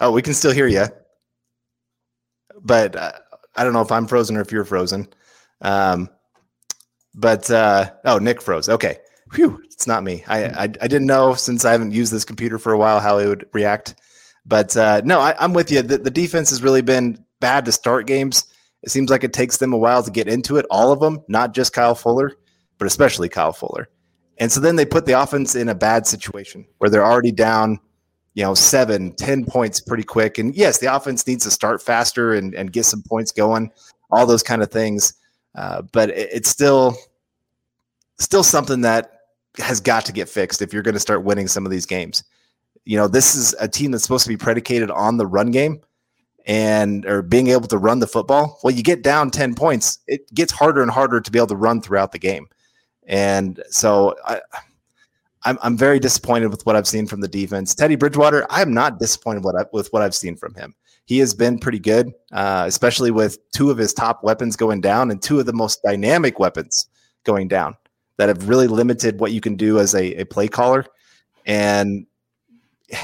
oh, we can still hear you, but uh, I don't know if I'm frozen or if you're frozen. Um, but uh, oh, Nick froze. Okay, Whew, it's not me. I, I, I didn't know since I haven't used this computer for a while how it would react. But uh, no, I, am with you. The, the defense has really been bad to start games. It seems like it takes them a while to get into it. All of them, not just Kyle Fuller but especially Kyle Fuller. And so then they put the offense in a bad situation where they're already down, you know, seven, ten points pretty quick. And yes, the offense needs to start faster and, and get some points going, all those kind of things. Uh, but it, it's still still something that has got to get fixed if you're going to start winning some of these games. You know, this is a team that's supposed to be predicated on the run game and or being able to run the football. Well, you get down 10 points, it gets harder and harder to be able to run throughout the game. And so I, I'm, I'm very disappointed with what I've seen from the defense. Teddy Bridgewater, I'm not disappointed what I, with what I've seen from him. He has been pretty good, uh, especially with two of his top weapons going down and two of the most dynamic weapons going down that have really limited what you can do as a, a play caller. And,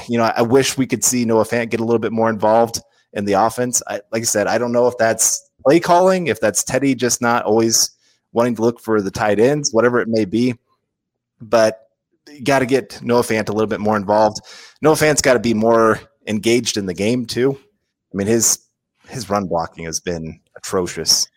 you know, I wish we could see Noah Fant get a little bit more involved in the offense. I, like I said, I don't know if that's play calling, if that's Teddy just not always wanting to look for the tight ends, whatever it may be. But you got to get Noah Fant a little bit more involved. Noah Fant's got to be more engaged in the game too. I mean, his his run blocking has been atrocious.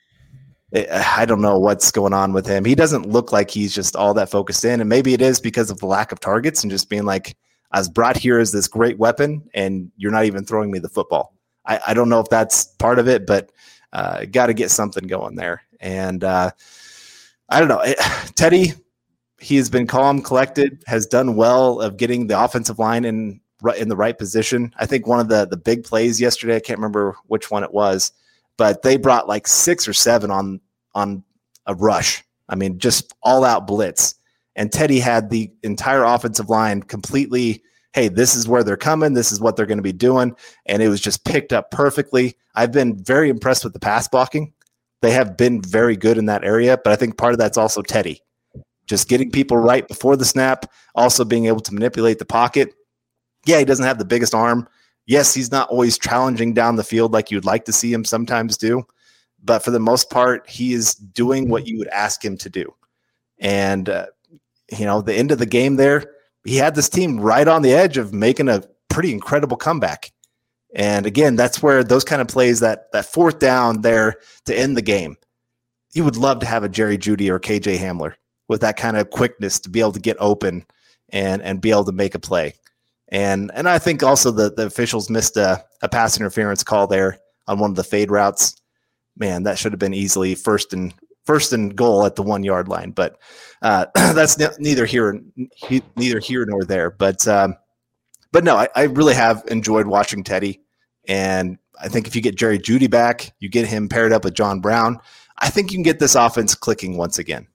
I don't know what's going on with him. He doesn't look like he's just all that focused in. And maybe it is because of the lack of targets and just being like, I was brought here as this great weapon, and you're not even throwing me the football. I, I don't know if that's part of it, but uh, got to get something going there. And uh, I don't know. (sighs) Teddy, he has been calm, collected, has done well of getting the offensive line in in the right position. I think one of the the big plays yesterday, I can't remember which one it was, but they brought like six or seven on on a rush. I mean, just all out blitz. And Teddy had the entire offensive line completely, hey, this is where they're coming, this is what they're going to be doing, and it was just picked up perfectly. I've been very impressed with the pass blocking. They have been very good in that area, but I think part of that's also Teddy. Just getting people right before the snap, also being able to manipulate the pocket. Yeah, he doesn't have the biggest arm. Yes, he's not always challenging down the field like you'd like to see him sometimes do, but for the most part, he is doing what you would ask him to do. And, uh, you know, the end of the game there, he had this team right on the edge of making a pretty incredible comeback. And again, that's where those kind of plays that that fourth down there to end the game. You would love to have a Jerry Jeudy or KJ Hamler with that kind of quickness to be able to get open and and be able to make a play. And and I think also the the officials missed a, a pass interference call there on one of the fade routes. Man, that should have been easily first and first and goal at the one yard line. But uh, (clears throat) that's neither here neither here nor there. But um, but no, I, I really have enjoyed watching Teddy. And I think if you get Jerry Jeudy back, you get him paired up with John Brown, I think you can get this offense clicking once again.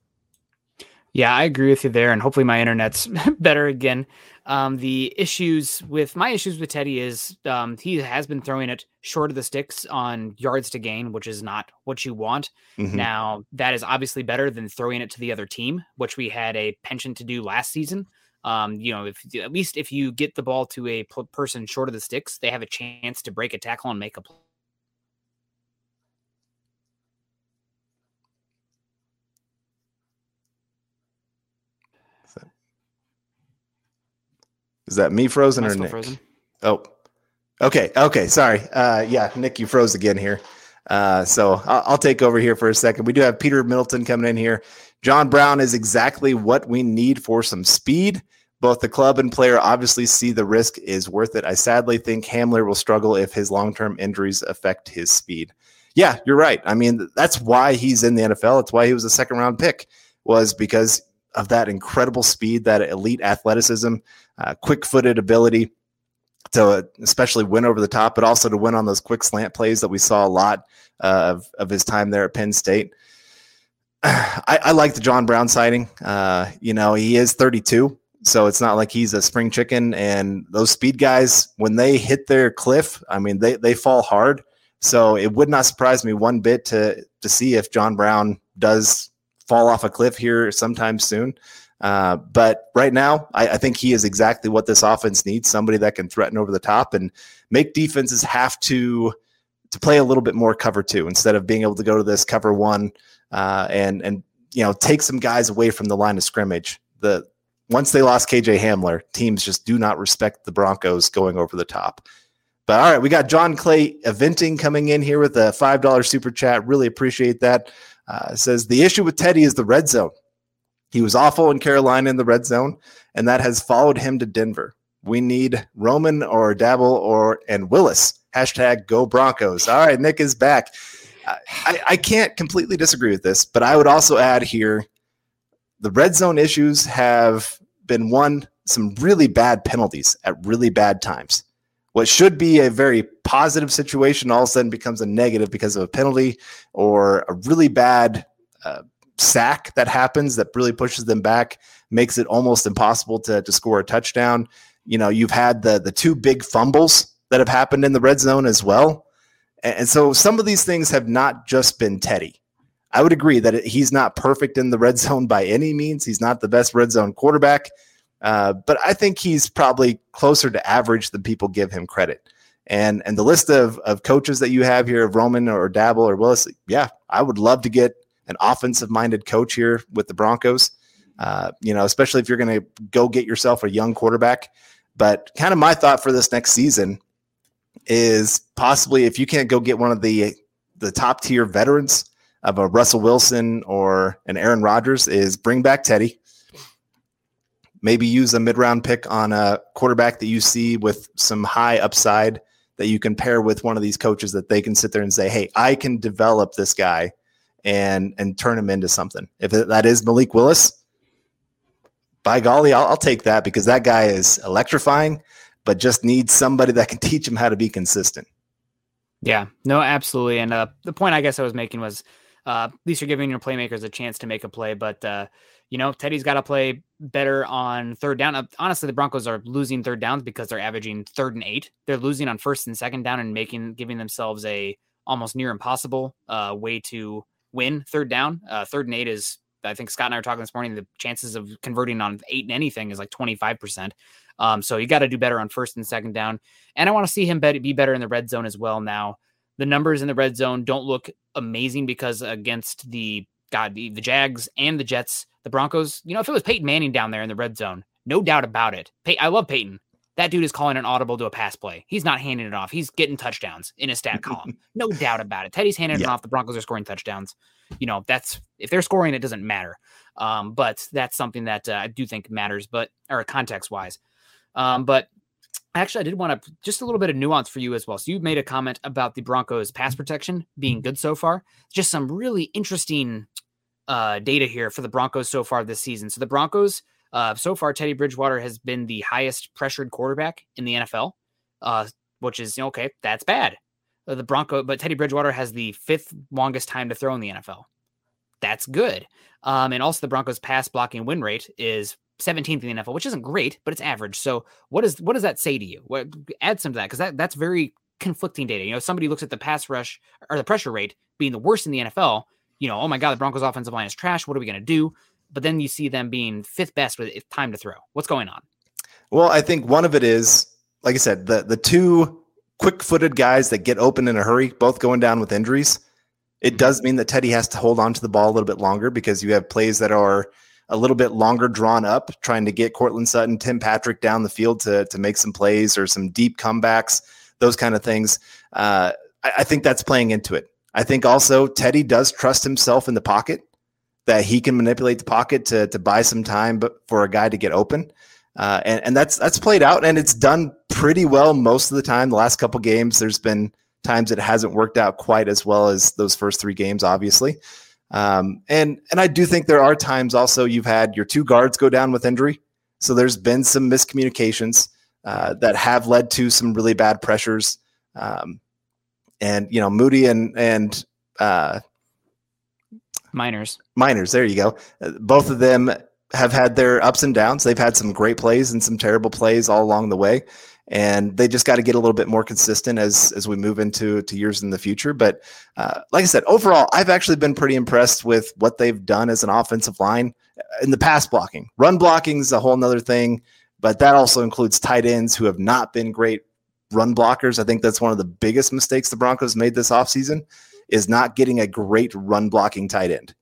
Yeah, I agree with you there. And hopefully my internet's (laughs) better again. Um, the issues with my issues with Teddy is um, he has been throwing it short of the sticks on yards to gain, which is not what you want. Mm-hmm. Now, that is obviously better than throwing it to the other team, which we had a penchant to do last season. Um, you know, if at least if you get the ball to a p- person short of the sticks, they have a chance to break a tackle and make a play. Is that me frozen or Nick? Frozen? Oh, okay. Okay. Sorry. Uh, yeah, Nick, you froze again here. Uh, so I'll, I'll, take over here for a second. We do have Peter Middleton coming in here. John Brown is exactly what we need for some speed. Both the club and player obviously see the risk is worth it. I sadly think Hamler will struggle if his long term injuries affect his speed. Yeah, you're right. I mean, that's why he's in the NFL. It's why he was a second round pick, was because of that incredible speed, that elite athleticism, uh, quick footed ability to especially win over the top, but also to win on those quick slant plays that we saw a lot uh, of, of his time there at Penn State. (sighs) I, I like the John Brown sighting. Uh, you know, he is 32, so it's not like he's a spring chicken. And those speed guys, when they hit their cliff, I mean, they they fall hard. So it would not surprise me one bit to to see if John Brown does fall off a cliff here sometime soon. Uh, but right now, I, I, think he is exactly what this offense needs: somebody that can threaten over the top and make defenses have to to play a little bit more cover two instead of being able to go to this cover one uh, and and you know take some guys away from the line of scrimmage. The once they lost KJ Hamler, teams just do not respect the Broncos going over the top. But all right, we got John Clay eventing coming in here with a five dollar super chat. Really appreciate that. Uh, says the issue with Teddy is the red zone. He was awful in Carolina in the red zone, and that has followed him to Denver. We need Roman or Daboll or and Willis. Hashtag Go Broncos. All right, Nick is back. I, I can't completely disagree with this, but I would also add here the red zone issues have been one some really bad penalties at really bad times. What should be a very positive situation all of a sudden becomes a negative because of a penalty or a really bad uh, sack that happens that really pushes them back, makes it almost impossible to, to score a touchdown. You know, you've had the the two big fumbles that have happened in the red zone as well. And so some of these things have not just been Teddy. I would agree that he's not perfect in the red (laughs) zone by any means. He's not the best red zone quarterback, uh, but I think he's probably closer to average than people give him credit. And and the list of of coaches that you have here of Roman or Daboll or Willis, yeah, I would love to get an offensive minded coach here with the Broncos. Uh, you know, especially if you're going to go get yourself a young quarterback. But kind of my thought for this next season is possibly if you can't go get one of the the top tier veterans of a Russell Wilson or an Aaron Rodgers is bring back Teddy. Maybe use a mid round pick on a quarterback that you see with some high upside that you can pair with one of these coaches that they can sit there and say, "Hey, I can develop this guy and and turn him into something." If that is Malik Willis, by golly, I'll, I'll take that because that guy is electrifying, but just needs somebody that can (laughs) teach him how to be consistent. Yeah, no, absolutely. And uh, the point I guess I was making was uh, at least you're giving your playmakers a chance to make a play, but uh, you know Teddy's got to play better on third down. Uh, honestly, the Broncos are losing third downs because they're averaging third and eight. They're losing on first and second down and making giving themselves a almost near impossible uh, way to win third down. Uh, third and eight is I think Scott and I were talking this morning. The chances of converting on eight and anything is like 25%. Um, so you got to do better on first and second down. And I want to see him be better in the red zone as well. Now, the numbers in the red zone don't look amazing because against the God, the, the Jags and the Jets, the Broncos, you know, if it was Peyton Manning down there in the red zone, no doubt about it. Pey- I love Peyton. That dude is calling an audible to a pass play. He's not handing it off. He's getting touchdowns in his stat column. (laughs) No doubt about it. Teddy's handing yeah. it off. The Broncos are scoring touchdowns you know, that's if they're scoring, it doesn't matter. Um, but that's something that uh, I do think matters, but or context wise. Um, but actually, I did want to just a little bit of nuance for you as well. So you made a comment about the Broncos pass protection being good so far. Just some really interesting uh, data here for the Broncos so far this season. So the Broncos, uh, so far, Teddy Bridgewater has been the highest pressured quarterback in the NFL, uh, which is okay. That's bad. Uh, the Bronco, but Teddy Bridgewater has the fifth longest time to throw in the NFL. That's good. Um, and also the Broncos pass blocking win rate is 17th in the NFL, which isn't great, but it's average. So what is what does that say to you? What add some to that because that that's very conflicting data. You know, somebody looks at the pass rush or the pressure rate being the worst in the NFL. You know, oh my god, the Broncos offensive line is trash. What are we going to do? But then you see them being fifth best with time to throw. What's going on? Well, I think one of it is, like I said, the the two quick footed guys that get open in a hurry, both going down with injuries. It does mean that Teddy has to hold on to the ball a little bit longer because you have plays that are a little bit longer drawn up, trying to get Courtland Sutton, Tim Patrick down the field to, to make some plays or some deep comebacks, those kind of things. Uh, I, I think that's playing into it. I think also Teddy does trust himself in the pocket that he can manipulate the pocket to, to buy some time but for a guy to get open. Uh, and, and that's that's played out and it's done pretty well most of the time. The last couple games, there's been times it hasn't worked out quite as well as those first three games, obviously. Um, and and I do think there are times also you've had your two guards go down with injury, so there's been some miscommunications uh, that have led to some really bad pressures. Um, and you know Muti and and uh, Meinerz Meinerz there you go uh, both of them have had their ups and downs. They've had some great plays and some terrible plays all along the way, and they just got to get a little bit more consistent as as we move into to years in the future. But uh, like I said, overall, I've actually been pretty impressed with what they've done as an offensive line uh, in the pass blocking. Run blocking is a whole nother thing, but that also includes tight ends who have not been great run blockers. I think that's one of the biggest mistakes the Broncos made this offseason is not getting a great run blocking tight end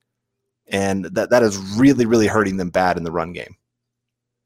and that that is really really hurting them bad in the run game.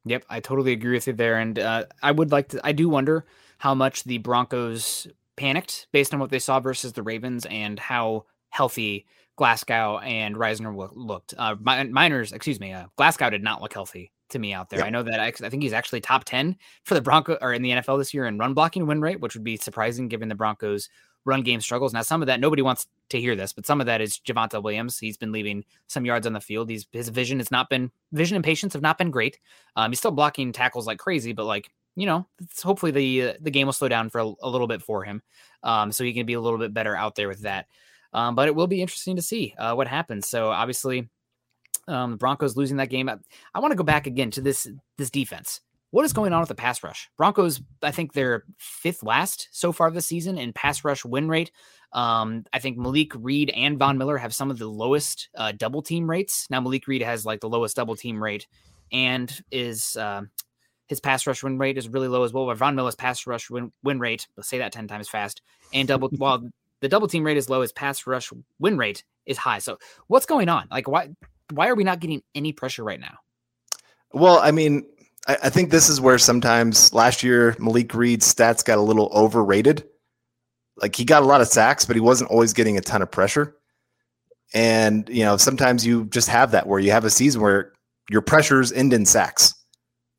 Yep, I totally agree with you there, and uh, I would like to. I do wonder how much the Broncos panicked based on what they saw versus the Ravens and how healthy Glasgow and Reisner looked. Uh, Meinerz, excuse me, uh, Glasgow did not look healthy to me out there. Yep. I know that I, I, think he's actually top 10 for the Bronco or in the NFL this year in run blocking win rate, which would be surprising given the Broncos run game struggles. Now, some of that nobody wants to hear this, but some of that is Javonte Williams. He's been leaving some yards on the field. He's his vision has not been vision and patience have not been great. Um, he's still blocking tackles like crazy, but like you know, hopefully the uh, the game will slow down for a, a little bit for him, um, so he can be a little bit better out there with that. Um, but it will be interesting to see uh, what happens. So obviously, um, Broncos losing that game. I, I want to go back again to this this defense what is going on with the pass rush? Broncos, I think they're fifth last so far this season in pass rush win rate. Um, I think Malik Reed and Von Miller have some of the lowest uh, double team rates. Now Malik Reed has like the lowest double team rate, and is uh, his pass rush win rate is really low as well. But Von Miller's pass rush win, win rate, let's say that ten times fast, and double (laughs) while the double team rate is low, his pass rush win rate is high. So what's going on? Like why why are we not getting any pressure right now? Well, I mean, I, I think this is where sometimes last year Malik Reed's stats got a little overrated. Like he got a lot of sacks, but he wasn't always getting a ton of pressure. And you know, sometimes you just have that where you have a season where your pressures end in sacks.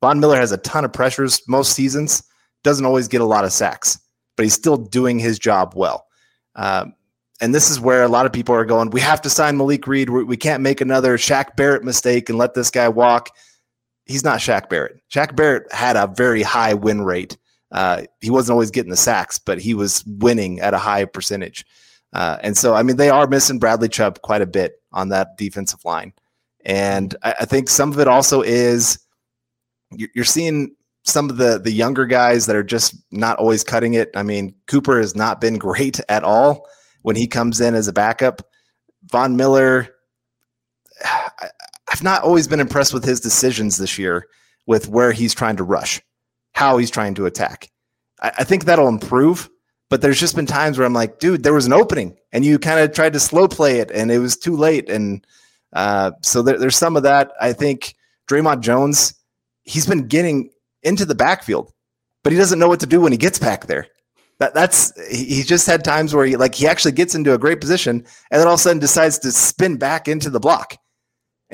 Von Miller has a ton of pressures most seasons, doesn't always get a lot of sacks, but he's still doing his job well. Um, and this is where a lot of people are going, we have to sign Malik Reed. We, we can't make another Shaq Barrett mistake and let this guy walk. He's not Shaq Barrett. Shaq Barrett had a very high win rate. Uh, he wasn't always getting the sacks, but he was winning at a high percentage. Uh, and so, I mean, they are missing Bradley Chubb quite a bit on that defensive line. And I, I think some of it also is you're seeing some of the the younger guys that are just not always cutting it. I mean, Cooper has not been great at all when he comes in as a backup. Von Miller, (sighs) I've not always been impressed with his decisions this year with where he's trying to rush, how he's trying to attack. I, I think that'll improve, but there's just been times where I'm like, dude, there was an opening and you kind of tried to slow play it and it was too late. And uh, so there, there's some of that. I think Dre'Mont Jones, he's been getting into the backfield, but he doesn't know what to do when he gets back there. That, that's he just had times where he like he actually gets into a great position and then all of a sudden decides to spin back into the block,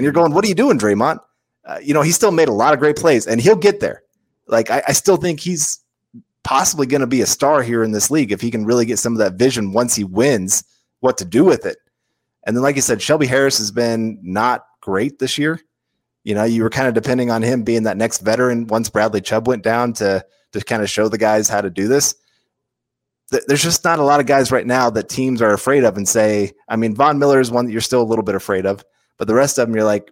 and you're going, "What are you doing, Dre'Mont?" Uh, you know, he still made a lot of great plays, and he'll get there. Like I, I still think he's possibly going to be a star here in this league if he can really get some of that vision once he wins what to do with it. And then, like you said, Shelby Harris has been not great this year. You know, you were kind of depending on him being that next veteran once Bradley Chubb went down to to kind of show the guys how to do this there's just not a lot of guys right now that teams are afraid of and say, I mean, Von Miller is one that you're still a little bit afraid of, but the rest of them, you're like,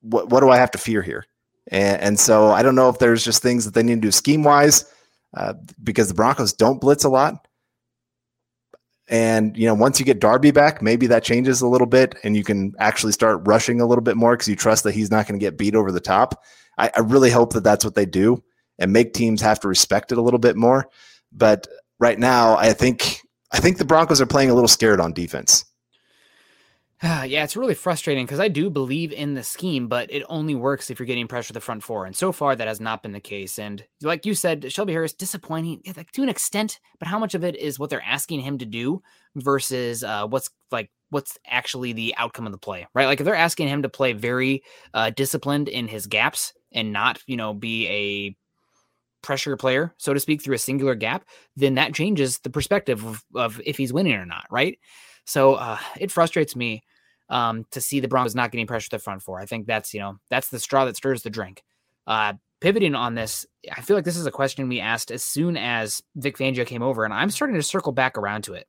what, what do I have to fear here? And, and so I don't know if there's just things that they need to do scheme wise uh, because the Broncos don't blitz a lot. And, you know, once you get Darby back, maybe that changes a little bit and you can actually start rushing a little bit more because you trust that he's not going to get beat over the top. I, I really hope that that's what they do and make teams have to respect it a little bit more. But right now, I think I think the Broncos are playing a little scared on defense. (sighs) yeah, it's really frustrating because I do believe in the scheme, but it only works if you're getting pressure the front four. And so far, that has not been the case. And like you said, Shelby Harris, disappointing like, to an extent, but how much of it is what they're asking him to do versus uh, what's like what's actually the outcome of the play, right? Like if they're asking him to play very uh, disciplined in his gaps and not, you know, be a pressure player, so to speak, through a singular gap, then that changes the perspective of, of if he's winning or not, right? So uh, it frustrates me um, to see the Broncos not getting pressure the front four. I think that's you know that's the straw that stirs the drink. Uh, pivoting on this, I feel like this is a question we asked as soon as Vic Fangio came over, and I'm starting to circle back around to it.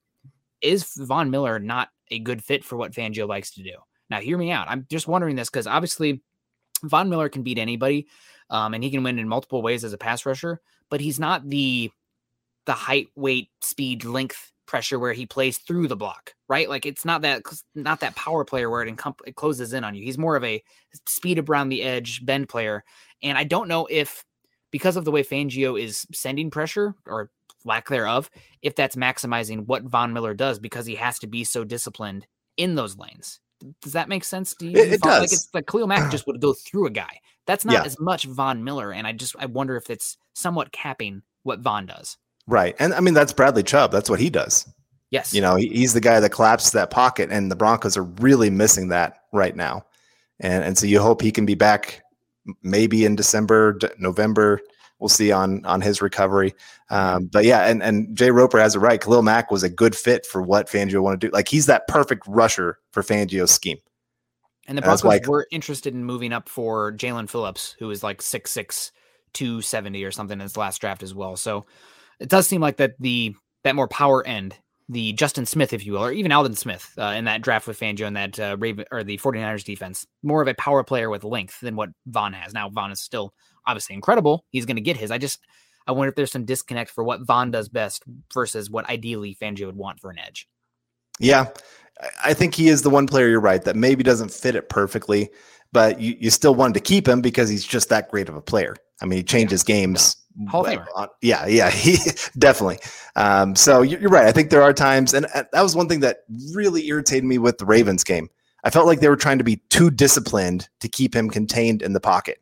Is Von Miller not a good fit for what Fangio likes to do? Now, hear me out. I'm just wondering this because obviously Von Miller can beat anybody, um, and he can win in multiple ways as a pass rusher. But he's not the the height, weight, speed, length pressure where he plays through the block, right? Like it's not that not that power player where it, encom- it closes in on you. He's more of a speed around the edge bend player, and I don't know if because of the way Fangio is sending pressure or lack thereof, if that's maximizing what Von Miller does because he has to be so disciplined in those lanes. Does that make sense? Do you? It, it does. Like it's like Khalil Mack just (clears throat) would go through a guy. That's not yeah. as much Von Miller, and I just I wonder if it's somewhat capping what Von does. Right, and I mean that's Bradley Chubb. That's what he does. Yes, you know he, he's the guy that collapses that pocket, and the Broncos are really missing that right now. And and so you hope he can be back maybe in December, November. We'll see on on his recovery. Um, but yeah, and and Jay Roper has it right. Khalil Mack was a good fit for what Fangio wanted to do. Like he's that perfect rusher for Fangio's scheme. And the Broncos why, were interested in moving up for Jaelan Phillips, who is like 6'6, 270 or something in his last draft as well. So it does seem like that the that more power end, the Justin Smith, if you will, or even Aldon Smith uh, in that draft with Fangio and that uh, Raven or the 49ers defense, more of a power player with length than what Von has. Now, Von is still obviously incredible. He's going to get his. I just, I wonder if there's some disconnect for what Von does best versus what ideally Fangio would want for an edge. Yeah. I think he is the one player you're right that maybe doesn't fit it perfectly, but you, you still wanted to keep him because he's just that great of a player. I mean, he changes yeah. games. Hall of uh, yeah, yeah, (laughs) he definitely. Um, so you're right. I think there are times, and that was one thing that really irritated me with the Ravens game. I felt like they were trying to be too disciplined to keep him contained in the pocket.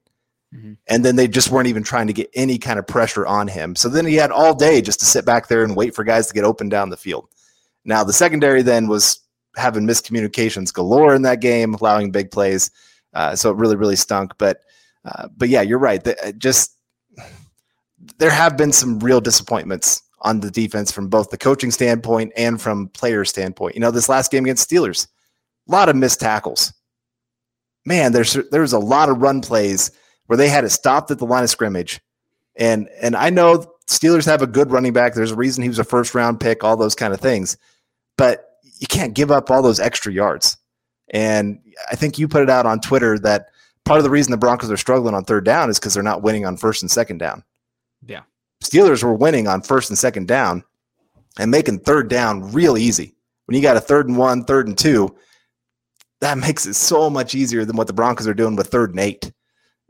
Mm-hmm. And then they just weren't even trying to get any kind of pressure on him. So then he had all day just to sit back there and wait for guys to get open down the field. Now the secondary then was having miscommunications galore in that game, allowing big plays. Uh, so it really, really stunk. But, uh, but yeah, you're right. The, uh, just there have been some real disappointments on the defense from both the coaching standpoint and from player standpoint. You know, this last game against Steelers, a lot of missed tackles. Man, there's there's a lot of run plays where they had it stopped at the line of scrimmage. And and I know Steelers have a good running back. There's a reason he was a first round pick, all those kind of things. But you can't give up all those extra yards. And I think you put it out on Twitter that part of the reason the Broncos are struggling on third down is because they're not winning on first and second down. Yeah. Steelers were winning on first and second down and making third down real easy. When you got a third and one, third and two, that (laughs) makes it so much easier than what the Broncos are doing with third and eight.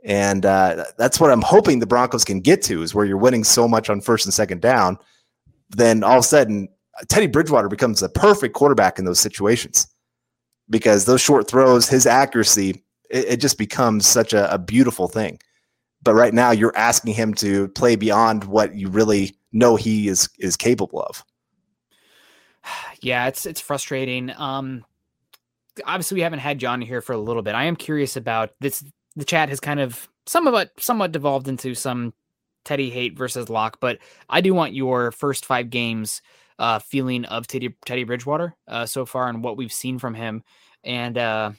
And uh, that's what I'm hoping the Broncos can get to is where you're winning so much on first and second down. Then all of a sudden, Teddy Bridgewater becomes the perfect quarterback in those situations because those short throws, his accuracy, it, it just becomes such a, a beautiful thing. But right now, you're asking him to play beyond what you really know he is is capable of. (sighs) Yeah, it's it's frustrating. Um, obviously, we haven't had John here for a little bit. I am curious about this. The chat has kind of somewhat somewhat devolved into some Teddy hate versus Lock, but I do want your first five games uh, feeling of Teddy Teddy Bridgewater uh, so far and what we've seen from him, and uh,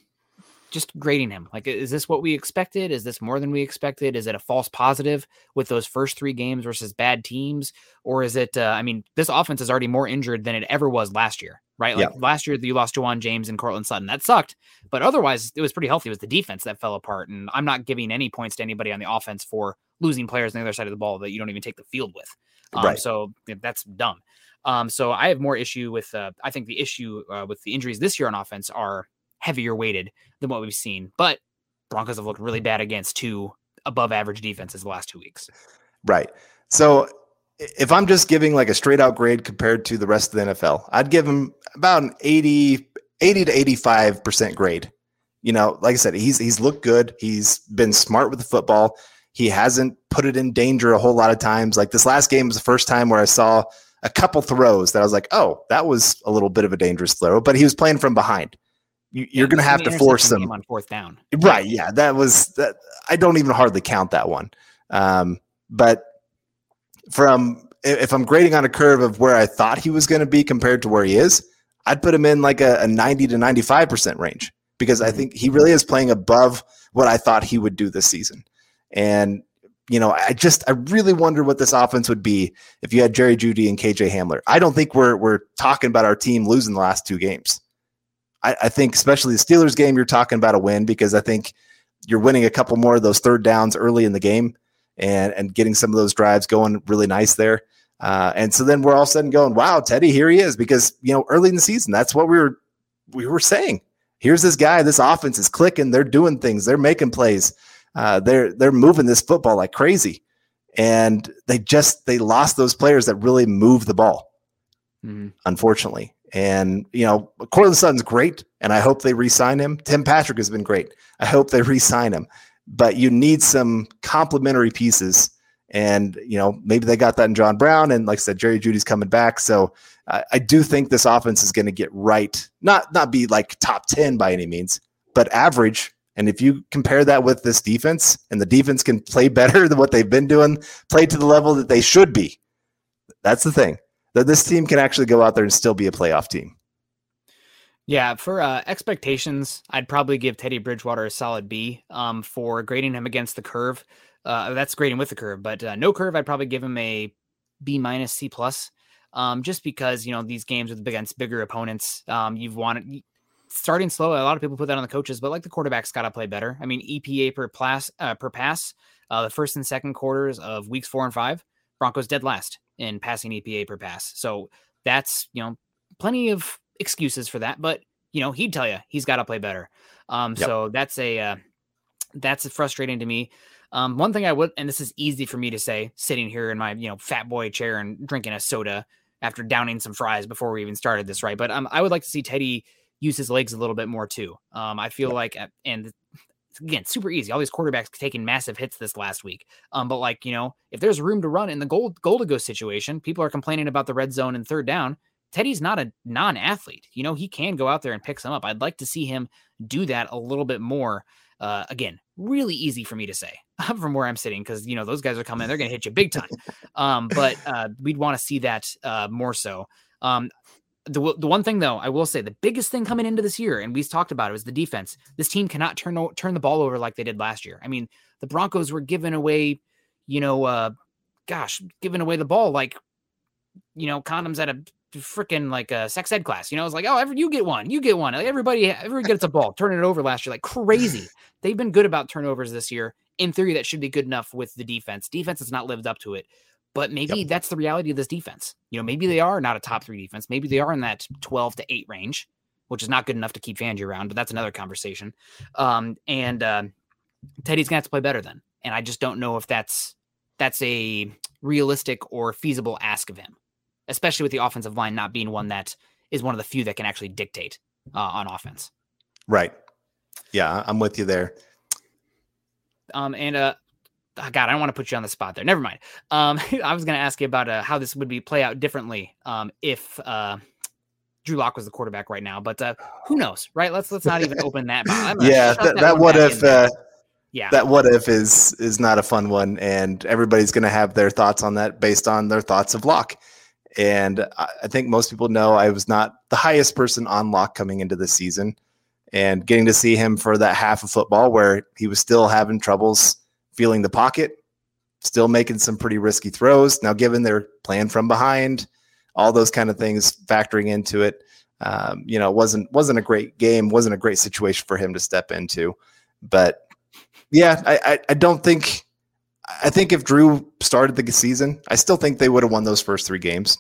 just grading him. Like, is this what we expected? Is this more than we expected? Is it a false positive with those first three games versus bad teams, or is it? Uh, I mean, this offense is already more injured than it ever was last year, right? Like Yeah. last year, you lost Ja'Wuan James and Courtland Sutton. That sucked, but otherwise, it was pretty healthy. It was the defense that fell apart, and I'm not giving any points to anybody on the offense for losing players on the other side of the ball that you don't even take the field with. Um, Right. So that's dumb. Um, so I have more issue with. Uh, I think the issue uh, with the injuries this year on offense are heavier weighted than what we've seen. But Broncos have looked really bad against two above average defenses the last two weeks. Right. So if I'm just giving like a straight out grade compared to the rest of the NFL, I'd give him about an 80, 80 to 85% grade. You know, like I said, he's he's looked good. He's been smart with the football. He hasn't put it in danger a whole lot of times. Like this last game was the first time where I saw a couple throws that I was like, oh, that was a little bit of a dangerous throw, but he was playing from behind. You, you're going to have to force them on fourth down. Right. Yeah. That was that. I don't even hardly count that one. Um, but from if I'm grading on a curve of where I thought he was going to be compared to where he is, I'd put him in like a, a 90 to 95% range because I think he really is playing above what I thought he would do this season. And, you know, I just, I really wonder what this offense would be if you had Jerry Jeudy and KJ Hamler. I don't think we're, we're talking about our team losing the last two games. I, I think, especially the Steelers game, you're talking about a win because I think you're winning a couple more of those third downs early in the game and and getting some of those drives going really nice there. Uh, and so then we're all of a sudden going, wow, Teddy, here he is. Because you know, early in the season, that's what we were we were saying. Here's this guy, this offense is clicking, they're doing things, they're making plays, uh, they're they're moving this football like crazy. And they just they lost those players that really move the ball Mhm. unfortunately. And you know, Courtland Sutton's great, and I hope they re-sign him. Tim Patrick has been great. I hope they re-sign him. But you need some complementary pieces, and you know, maybe they got that in John Brown, and like I said, Jerry Jeudy's coming back. So I do think this offense is going to get right, not not be like top ten by any means, but average. And if you compare that with this defense, and the defense can play better (laughs) than what they've been doing, play to the level that they should be. That's the thing that this team can actually go out there and still be a playoff team. Yeah, for uh, expectations, I'd probably give Teddy Bridgewater a solid B um, for grading him against the curve. Uh, that's grading with the curve, but uh, no curve, I'd probably give him a B minus C plus. Um, just because you know these games with against bigger opponents, um, you've wanted starting slow. A lot of people put that on the coaches, but like the quarterback's got to play better. I mean, EPA per pass uh, per pass, uh, the first and second quarters of weeks four and five, Broncos dead last in passing EPA per pass. So that's you know plenty of excuses for that, but you know he'd tell you he's got to play better. Um, Yep. so that's a uh, that's frustrating to me. Um, one thing I would, and this is easy for me to say, sitting here in my you know fat boy chair and drinking a soda after downing some fries before we even started this, right? But um, I would like to see Teddy use his legs a little bit more too. Um, I feel like, uh, and again, super easy. All these quarterbacks taking massive hits this last week. Um, but like you know, if there's room to run in the gold goal to go situation, people are complaining about the red zone and third down. Teddy's not a non-athlete. You know, he can go out there and pick some up. I'd like to see him do that a little bit more. Uh, again, really easy for me to say (laughs) from where I'm sitting because you know those guys are coming, they're going to hit you big time. Um, but uh, we'd want to see that uh, more so. Um, the, the one thing though, I will say the biggest thing coming into this year, and we've talked about it, was the defense. This team cannot turn turn the ball over like they did last year. I mean, the Broncos were giving away, you know, uh, gosh, giving away the ball like, you know, condoms at a freaking like a sex ed class. You know, it's like, oh, every, you get one, you get one. Like, everybody, everybody gets a ball, turning it over last year like crazy. (laughs) They've been good about turnovers this year. In theory, that should be good enough with the defense. Defense has not lived up to it. But maybe yep. that's the reality of this defense. You know, maybe they are not a top three defense. Maybe they are in that 12 to 8 range, which is not good enough to keep Fangio around, but that's another conversation. Um, and uh, Teddy's gonna have to play better then. And I just don't know if that's that's a realistic or feasible ask of him, especially with the offensive line not being one that is one of the few that can actually dictate uh, on offense. Right. Yeah, I'm with you there. Um, and uh, oh God, I don't want to put you on the spot there. Never mind. Um, (laughs) I was going to ask you about uh, how this would be play out differently um, if uh, Drew Lock was the quarterback right now, but uh, who (sighs) knows, right? Let's let's not even open that. yeah, that, that, that what if? Uh, yeah, that what if is is not a fun one, and everybody's going to have their thoughts on that based on their thoughts of Lock. And I think most people know I was not the highest person on Lock coming into the season, and getting to see him for that half of football where he was still having troubles feeling the pocket, still making some pretty risky throws. Now, given they're playing from behind, all those kind of things factoring into it, um, you know, it wasn't wasn't a great game, wasn't a great situation for him to step into. But yeah, I, I, I don't think I think if Drew started the season, I still think they would have won those first three games.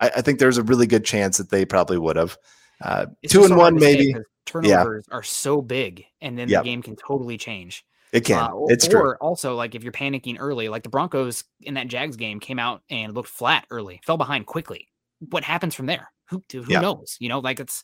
I, I think there's a really good chance that they probably would have. Uh, two and one, maybe. Turnovers yeah. are so big, and then yep. the game can totally change. It can. Uh, it's true. Or also, like if you're panicking early, like the Broncos in that Jags game came out and looked flat early, fell behind quickly. What happens from there? Who who yeah. knows? You know, like it's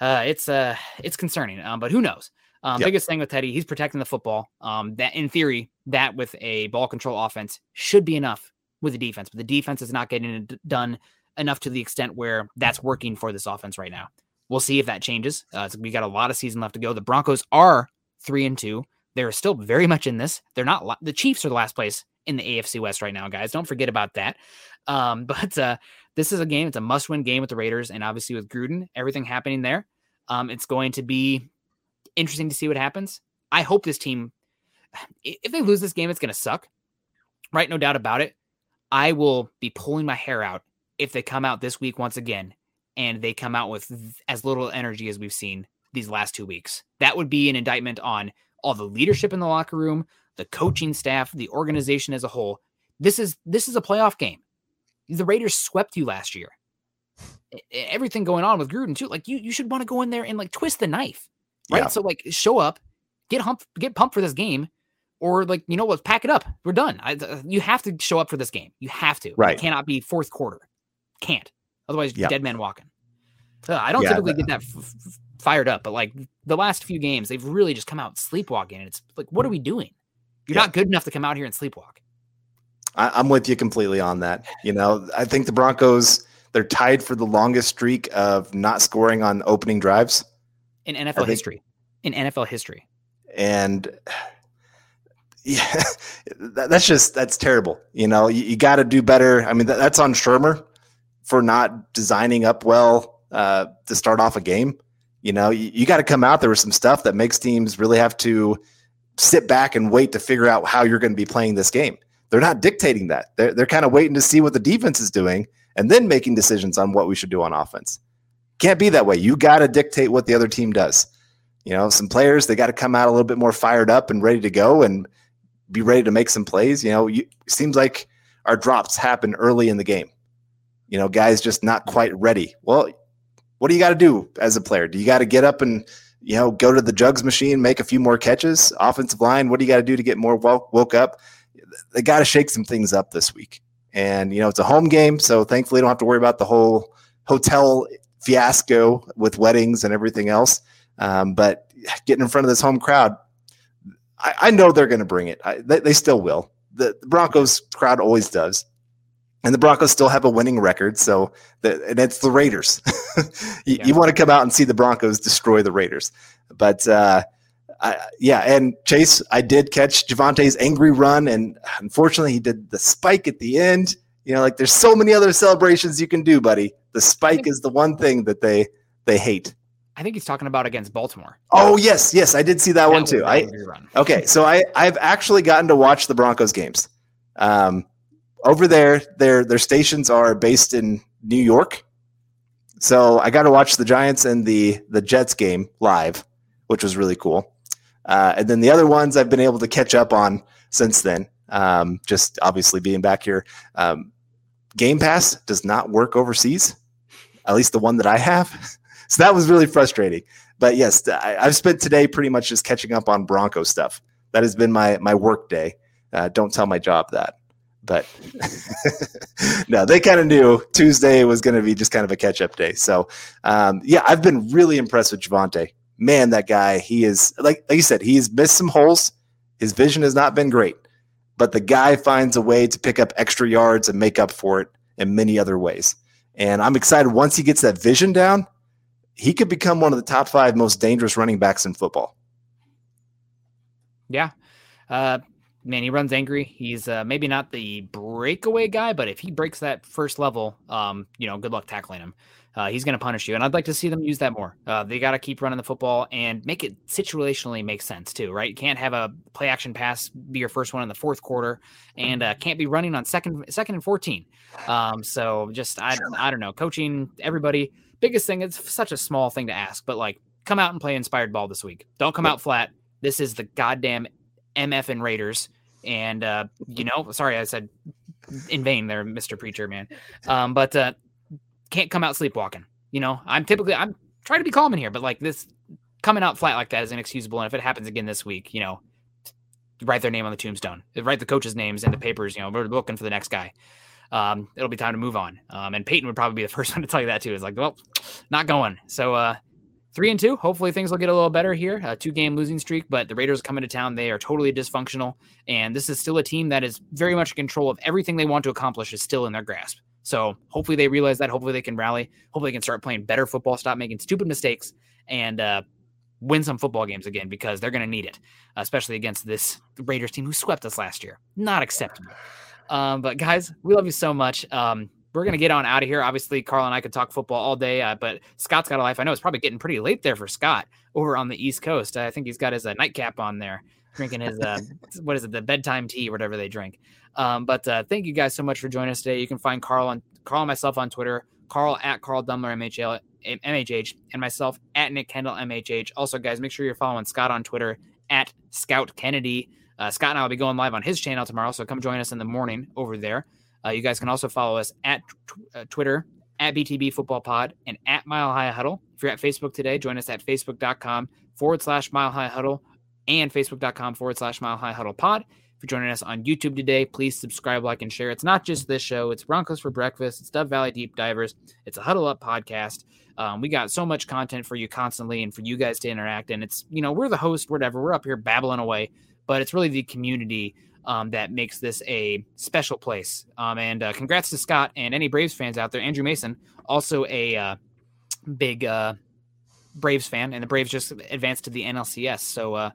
uh it's uh it's concerning. Um, but who knows? Um, yep. biggest thing with Teddy, he's protecting the football. Um, that in theory, that with a ball control offense should be enough with the defense, but the defense is not getting it done enough to the extent where that's working for this offense right now. We'll see if that changes. Uh, we got a lot of season left to go. The Broncos are three and two. They're still very much in this. They're not the Chiefs are the last place in the AFC West right now, guys. Don't forget about that. (laughs) Um, but uh, this is a game. It's a must-win game with the Raiders, and obviously with Gruden, everything happening there. Um, it's going to be interesting to see what happens. I hope this team, if they lose this game, it's going to suck, right? No doubt about it. I will be pulling my hair out if they come out this week once again and they come out with as little energy as we've seen these last two weeks. That would be an indictment on all the leadership in the locker room, the coaching staff, the organization as a whole. This is this is a playoff game. The Raiders swept you last year. Everything going on with Gruden too. Like you, you should want to go in there and like twist the knife, right? Yeah. So like show up, get hump, get pumped for this game, or like you know what, pack it up. We're done. I, you have to show up for this game. You have to. Right. It cannot be fourth quarter. Can't. Otherwise, yeah. dead man walking. Uh, I don't yeah, typically get that f- f- fired up, but like the last few games, they've really just come out sleepwalking. And it's like, what are we doing? You're yeah. not good enough to come out here and sleepwalk. I, am with you completely on that. You know, I think the Broncos they're tied for the longest streak of not scoring on opening drives in NFL history. In NFL history. And (sighs) yeah, (laughs) that, that's just that's terrible. You know, you, you got to do better. I mean, that, that's on Shurmur for not designing up well uh, to start off a game. You know, you, you got to come out there with some stuff that makes teams really have to sit back and wait to figure out how you're going to be playing this game. They're not dictating that. They're, they're kind of waiting to see what the defense is doing and then making decisions on what we should do on offense. Can't be that way. You got to dictate what the other team does. You know, some players, they got to come out a little bit more fired up and ready to go and be ready to make some plays. You know, you, it seems like our drops happen early in the game. You know, guys just not quite ready. Well, what do you got to do as a player? Do you got to get up and you know go to the jugs machine, make a few more catches? Offensive line, what do you got to do to get more woke, woke up? They got to shake some things up this week. And you know it's a home game, so thankfully don't have to worry about the whole hotel fiasco with weddings and everything else. Um, but getting in front of this home crowd, I, I know they're going to bring it. I, they, they, still will. The, the Broncos crowd always does. And the Broncos still have a winning record. So, the, and it's the Raiders. (laughs) you, Yeah. you want to come out and see the Broncos destroy the Raiders, but uh, I, yeah. And Chase, I did catch Javonte's angry run, and unfortunately, he did the spike at the end. You know, like there's so many other celebrations you can do, buddy. The spike is the one thing that they they hate. I think he's talking about against Baltimore. Oh yes, yes, I did see that, one too. I. Okay, so I I've actually gotten to watch the Broncos games. Um, over there, their their stations are based in New York, so I got to watch the Giants and the the Jets game live, which was really cool. Uh, and then the other ones I've been able to catch up on since then. Um, just obviously being back here. Um, game Pass does not work overseas, at least the one that I have. (laughs) so that was really frustrating. But yes, I, I've spent today pretty much just catching up on Bronco stuff. That has been my my work day. Uh, don't tell my job that, but (laughs) no, they kind of knew Tuesday was going to be just kind of a catch up day. So um, yeah, I've been really impressed with Javonte. Man, that guy, he is like like you said, he's missed some holes. His vision has not been great, but the guy finds a way to pick up extra yards and make up for it in many other ways. And I'm excited once he gets that vision down, he could become one of the top five most dangerous running backs in football. Yeah. Uh, man, he runs angry. He's uh, maybe not the breakaway guy, but if he breaks that first level, um, you know, good luck tackling him. Uh, he's going to punish you, and I'd like to see them use that more. Uh, they got to keep running the football and make it situationally make sense too, right? You can't have a play action pass be your first one in the fourth quarter, and uh, can't be running on second second and fourteen. Um, so just I I don't know, coaching everybody. Biggest thing, it's such a small thing to ask, but like come out and play inspired ball this week. Don't come out flat. This is the goddamn MF and Raiders. And uh, you know, sorry, I said in vain there, Mr. Preacher, man. Um, but uh can't come out sleepwalking. You know, I'm typically I'm trying to be calm in here, but like this coming out flat like that is inexcusable. And if it happens again this week, you know, write their name on the tombstone, write the coaches' names in the papers. You know, we're looking for the next guy. Um, it'll be time to move on. Um, and Peyton would probably be the (laughs) first one to tell you that too. Is like, well, not going. So uh, three and two. Hopefully things will get a little better here. A two game losing streak, but the Raiders coming to town. They are totally dysfunctional, and this is still a team that is very much in control of everything they want to accomplish. Is still in their grasp. So hopefully they realize that. Hopefully they can rally. Hopefully they can start playing better football. Stop making stupid mistakes and uh, win some football games again because they're going to need it, especially against this Raiders team who swept us last year. Not acceptable. Um, but guys, we love you so much. Um, we're gonna get on out of here. Obviously, Carl and I could talk football all day, uh, but Scott's got a life. I know it's probably getting pretty late there for Scott over on the East Coast. I think he's got his uh, nightcap on there, drinking his uh, (laughs) what is it, the bedtime tea, whatever they drink. Um, but uh, thank you guys so much for joining us today. You can find Carl on Carl and myself on Twitter, Carl at Carl Dumler MHL, MHH, and myself at Nick Kendell MHH. Also, guys, make sure you're following Scott on Twitter at Scout Kennedy. Uh, Scott and I will be going live on his channel tomorrow, so come join us in the morning over there. Uh, you guys can also follow us at uh, Twitter at BTB Football Pod and at Mile High Huddle. If you're at Facebook today, join us at facebook.com forward slash Mile High Huddle and facebook.com forward slash Mile High Huddle Pod. If you're joining us on YouTube today, please subscribe, like, and share. It's not just this show, it's Broncos for Breakfast, it's Dove Valley Deep Divers, it's a Huddle Up podcast. Um, we got so much content for you constantly and for you guys to interact. And it's, you know, we're the host, whatever. We're up here babbling away, but it's really the community um, that makes this a special place. Um, and uh, congrats to Scott and any Braves fans out there. Andrew Mason, also a uh, big uh, Braves fan, and the Braves just advanced to the NLCS. So uh,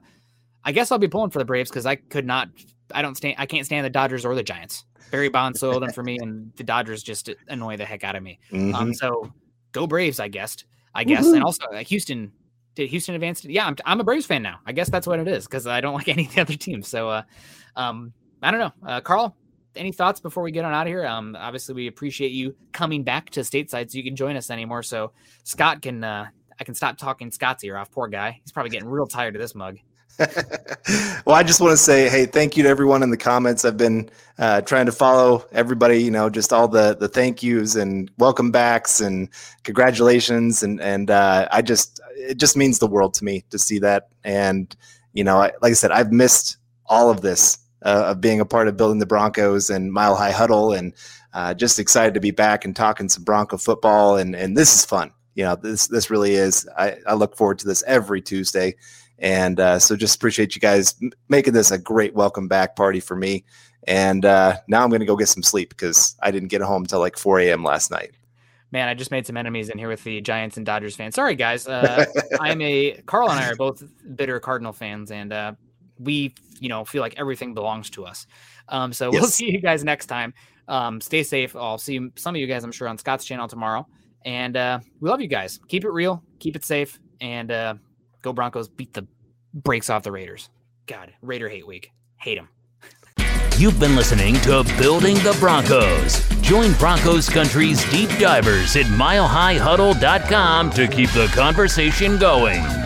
I guess I'll be pulling for the Braves because I could not, I don't stand, I can't stand the Dodgers or the Giants. Barry Bonds soiled them for me, and the Dodgers just annoy the heck out of me. Mhm. Um, so go Braves, I guess. I guess, and also uh, Houston. Did Houston advance? To, yeah, I'm, I'm a Braves fan now. I guess that's what it is because I don't (laughs) like any of the other teams. So, uh, um, I don't know, uh, Carl. Any thoughts before we get on out of here? Um, obviously we appreciate you coming back to stateside so you can join us anymore. So Scott can, uh, I can stop talking Scott's ear off. Poor guy. He's probably getting real tired of this mug. (laughs) well, I just want to say, hey, thank you to everyone in the comments. I've been uh, trying to follow everybody, you know, just all the the thank yous and welcome backs and congratulations, and and uh, I just it just means the world to me to see that. And you know, I, like I said, I've missed all of this uh, of being a part of building the Broncos and Mile High Huddle, and uh, just excited to be back and talking some Bronco football. And and this is fun. You know, this this really is. I, I look forward to this every Tuesday And uh, so just appreciate you guys m- making this a great welcome back party for me. And uh, now I'm going to go get some sleep because I didn't get home until like 4 a.m. last night. Man, I just made some enemies in here with the Giants and Dodgers fans. Sorry, guys. Uh, (laughs) I'm a Carl and I are both bitter Cardinal fans, and uh, we, you know, feel like everything belongs to us. Um, so we'll (laughs) see you guys next time. Um, stay safe. I'll see some of you guys, I'm sure, on Scott's channel tomorrow. And uh, we love you guys. Keep it real, keep it safe, and uh, go Broncos. Beat the brakes off the Raiders. God, Raider hate week. Hate them. You've been listening to Building the Broncos. Join Broncos Country's deep divers at milehighhuddle.com to keep the conversation going.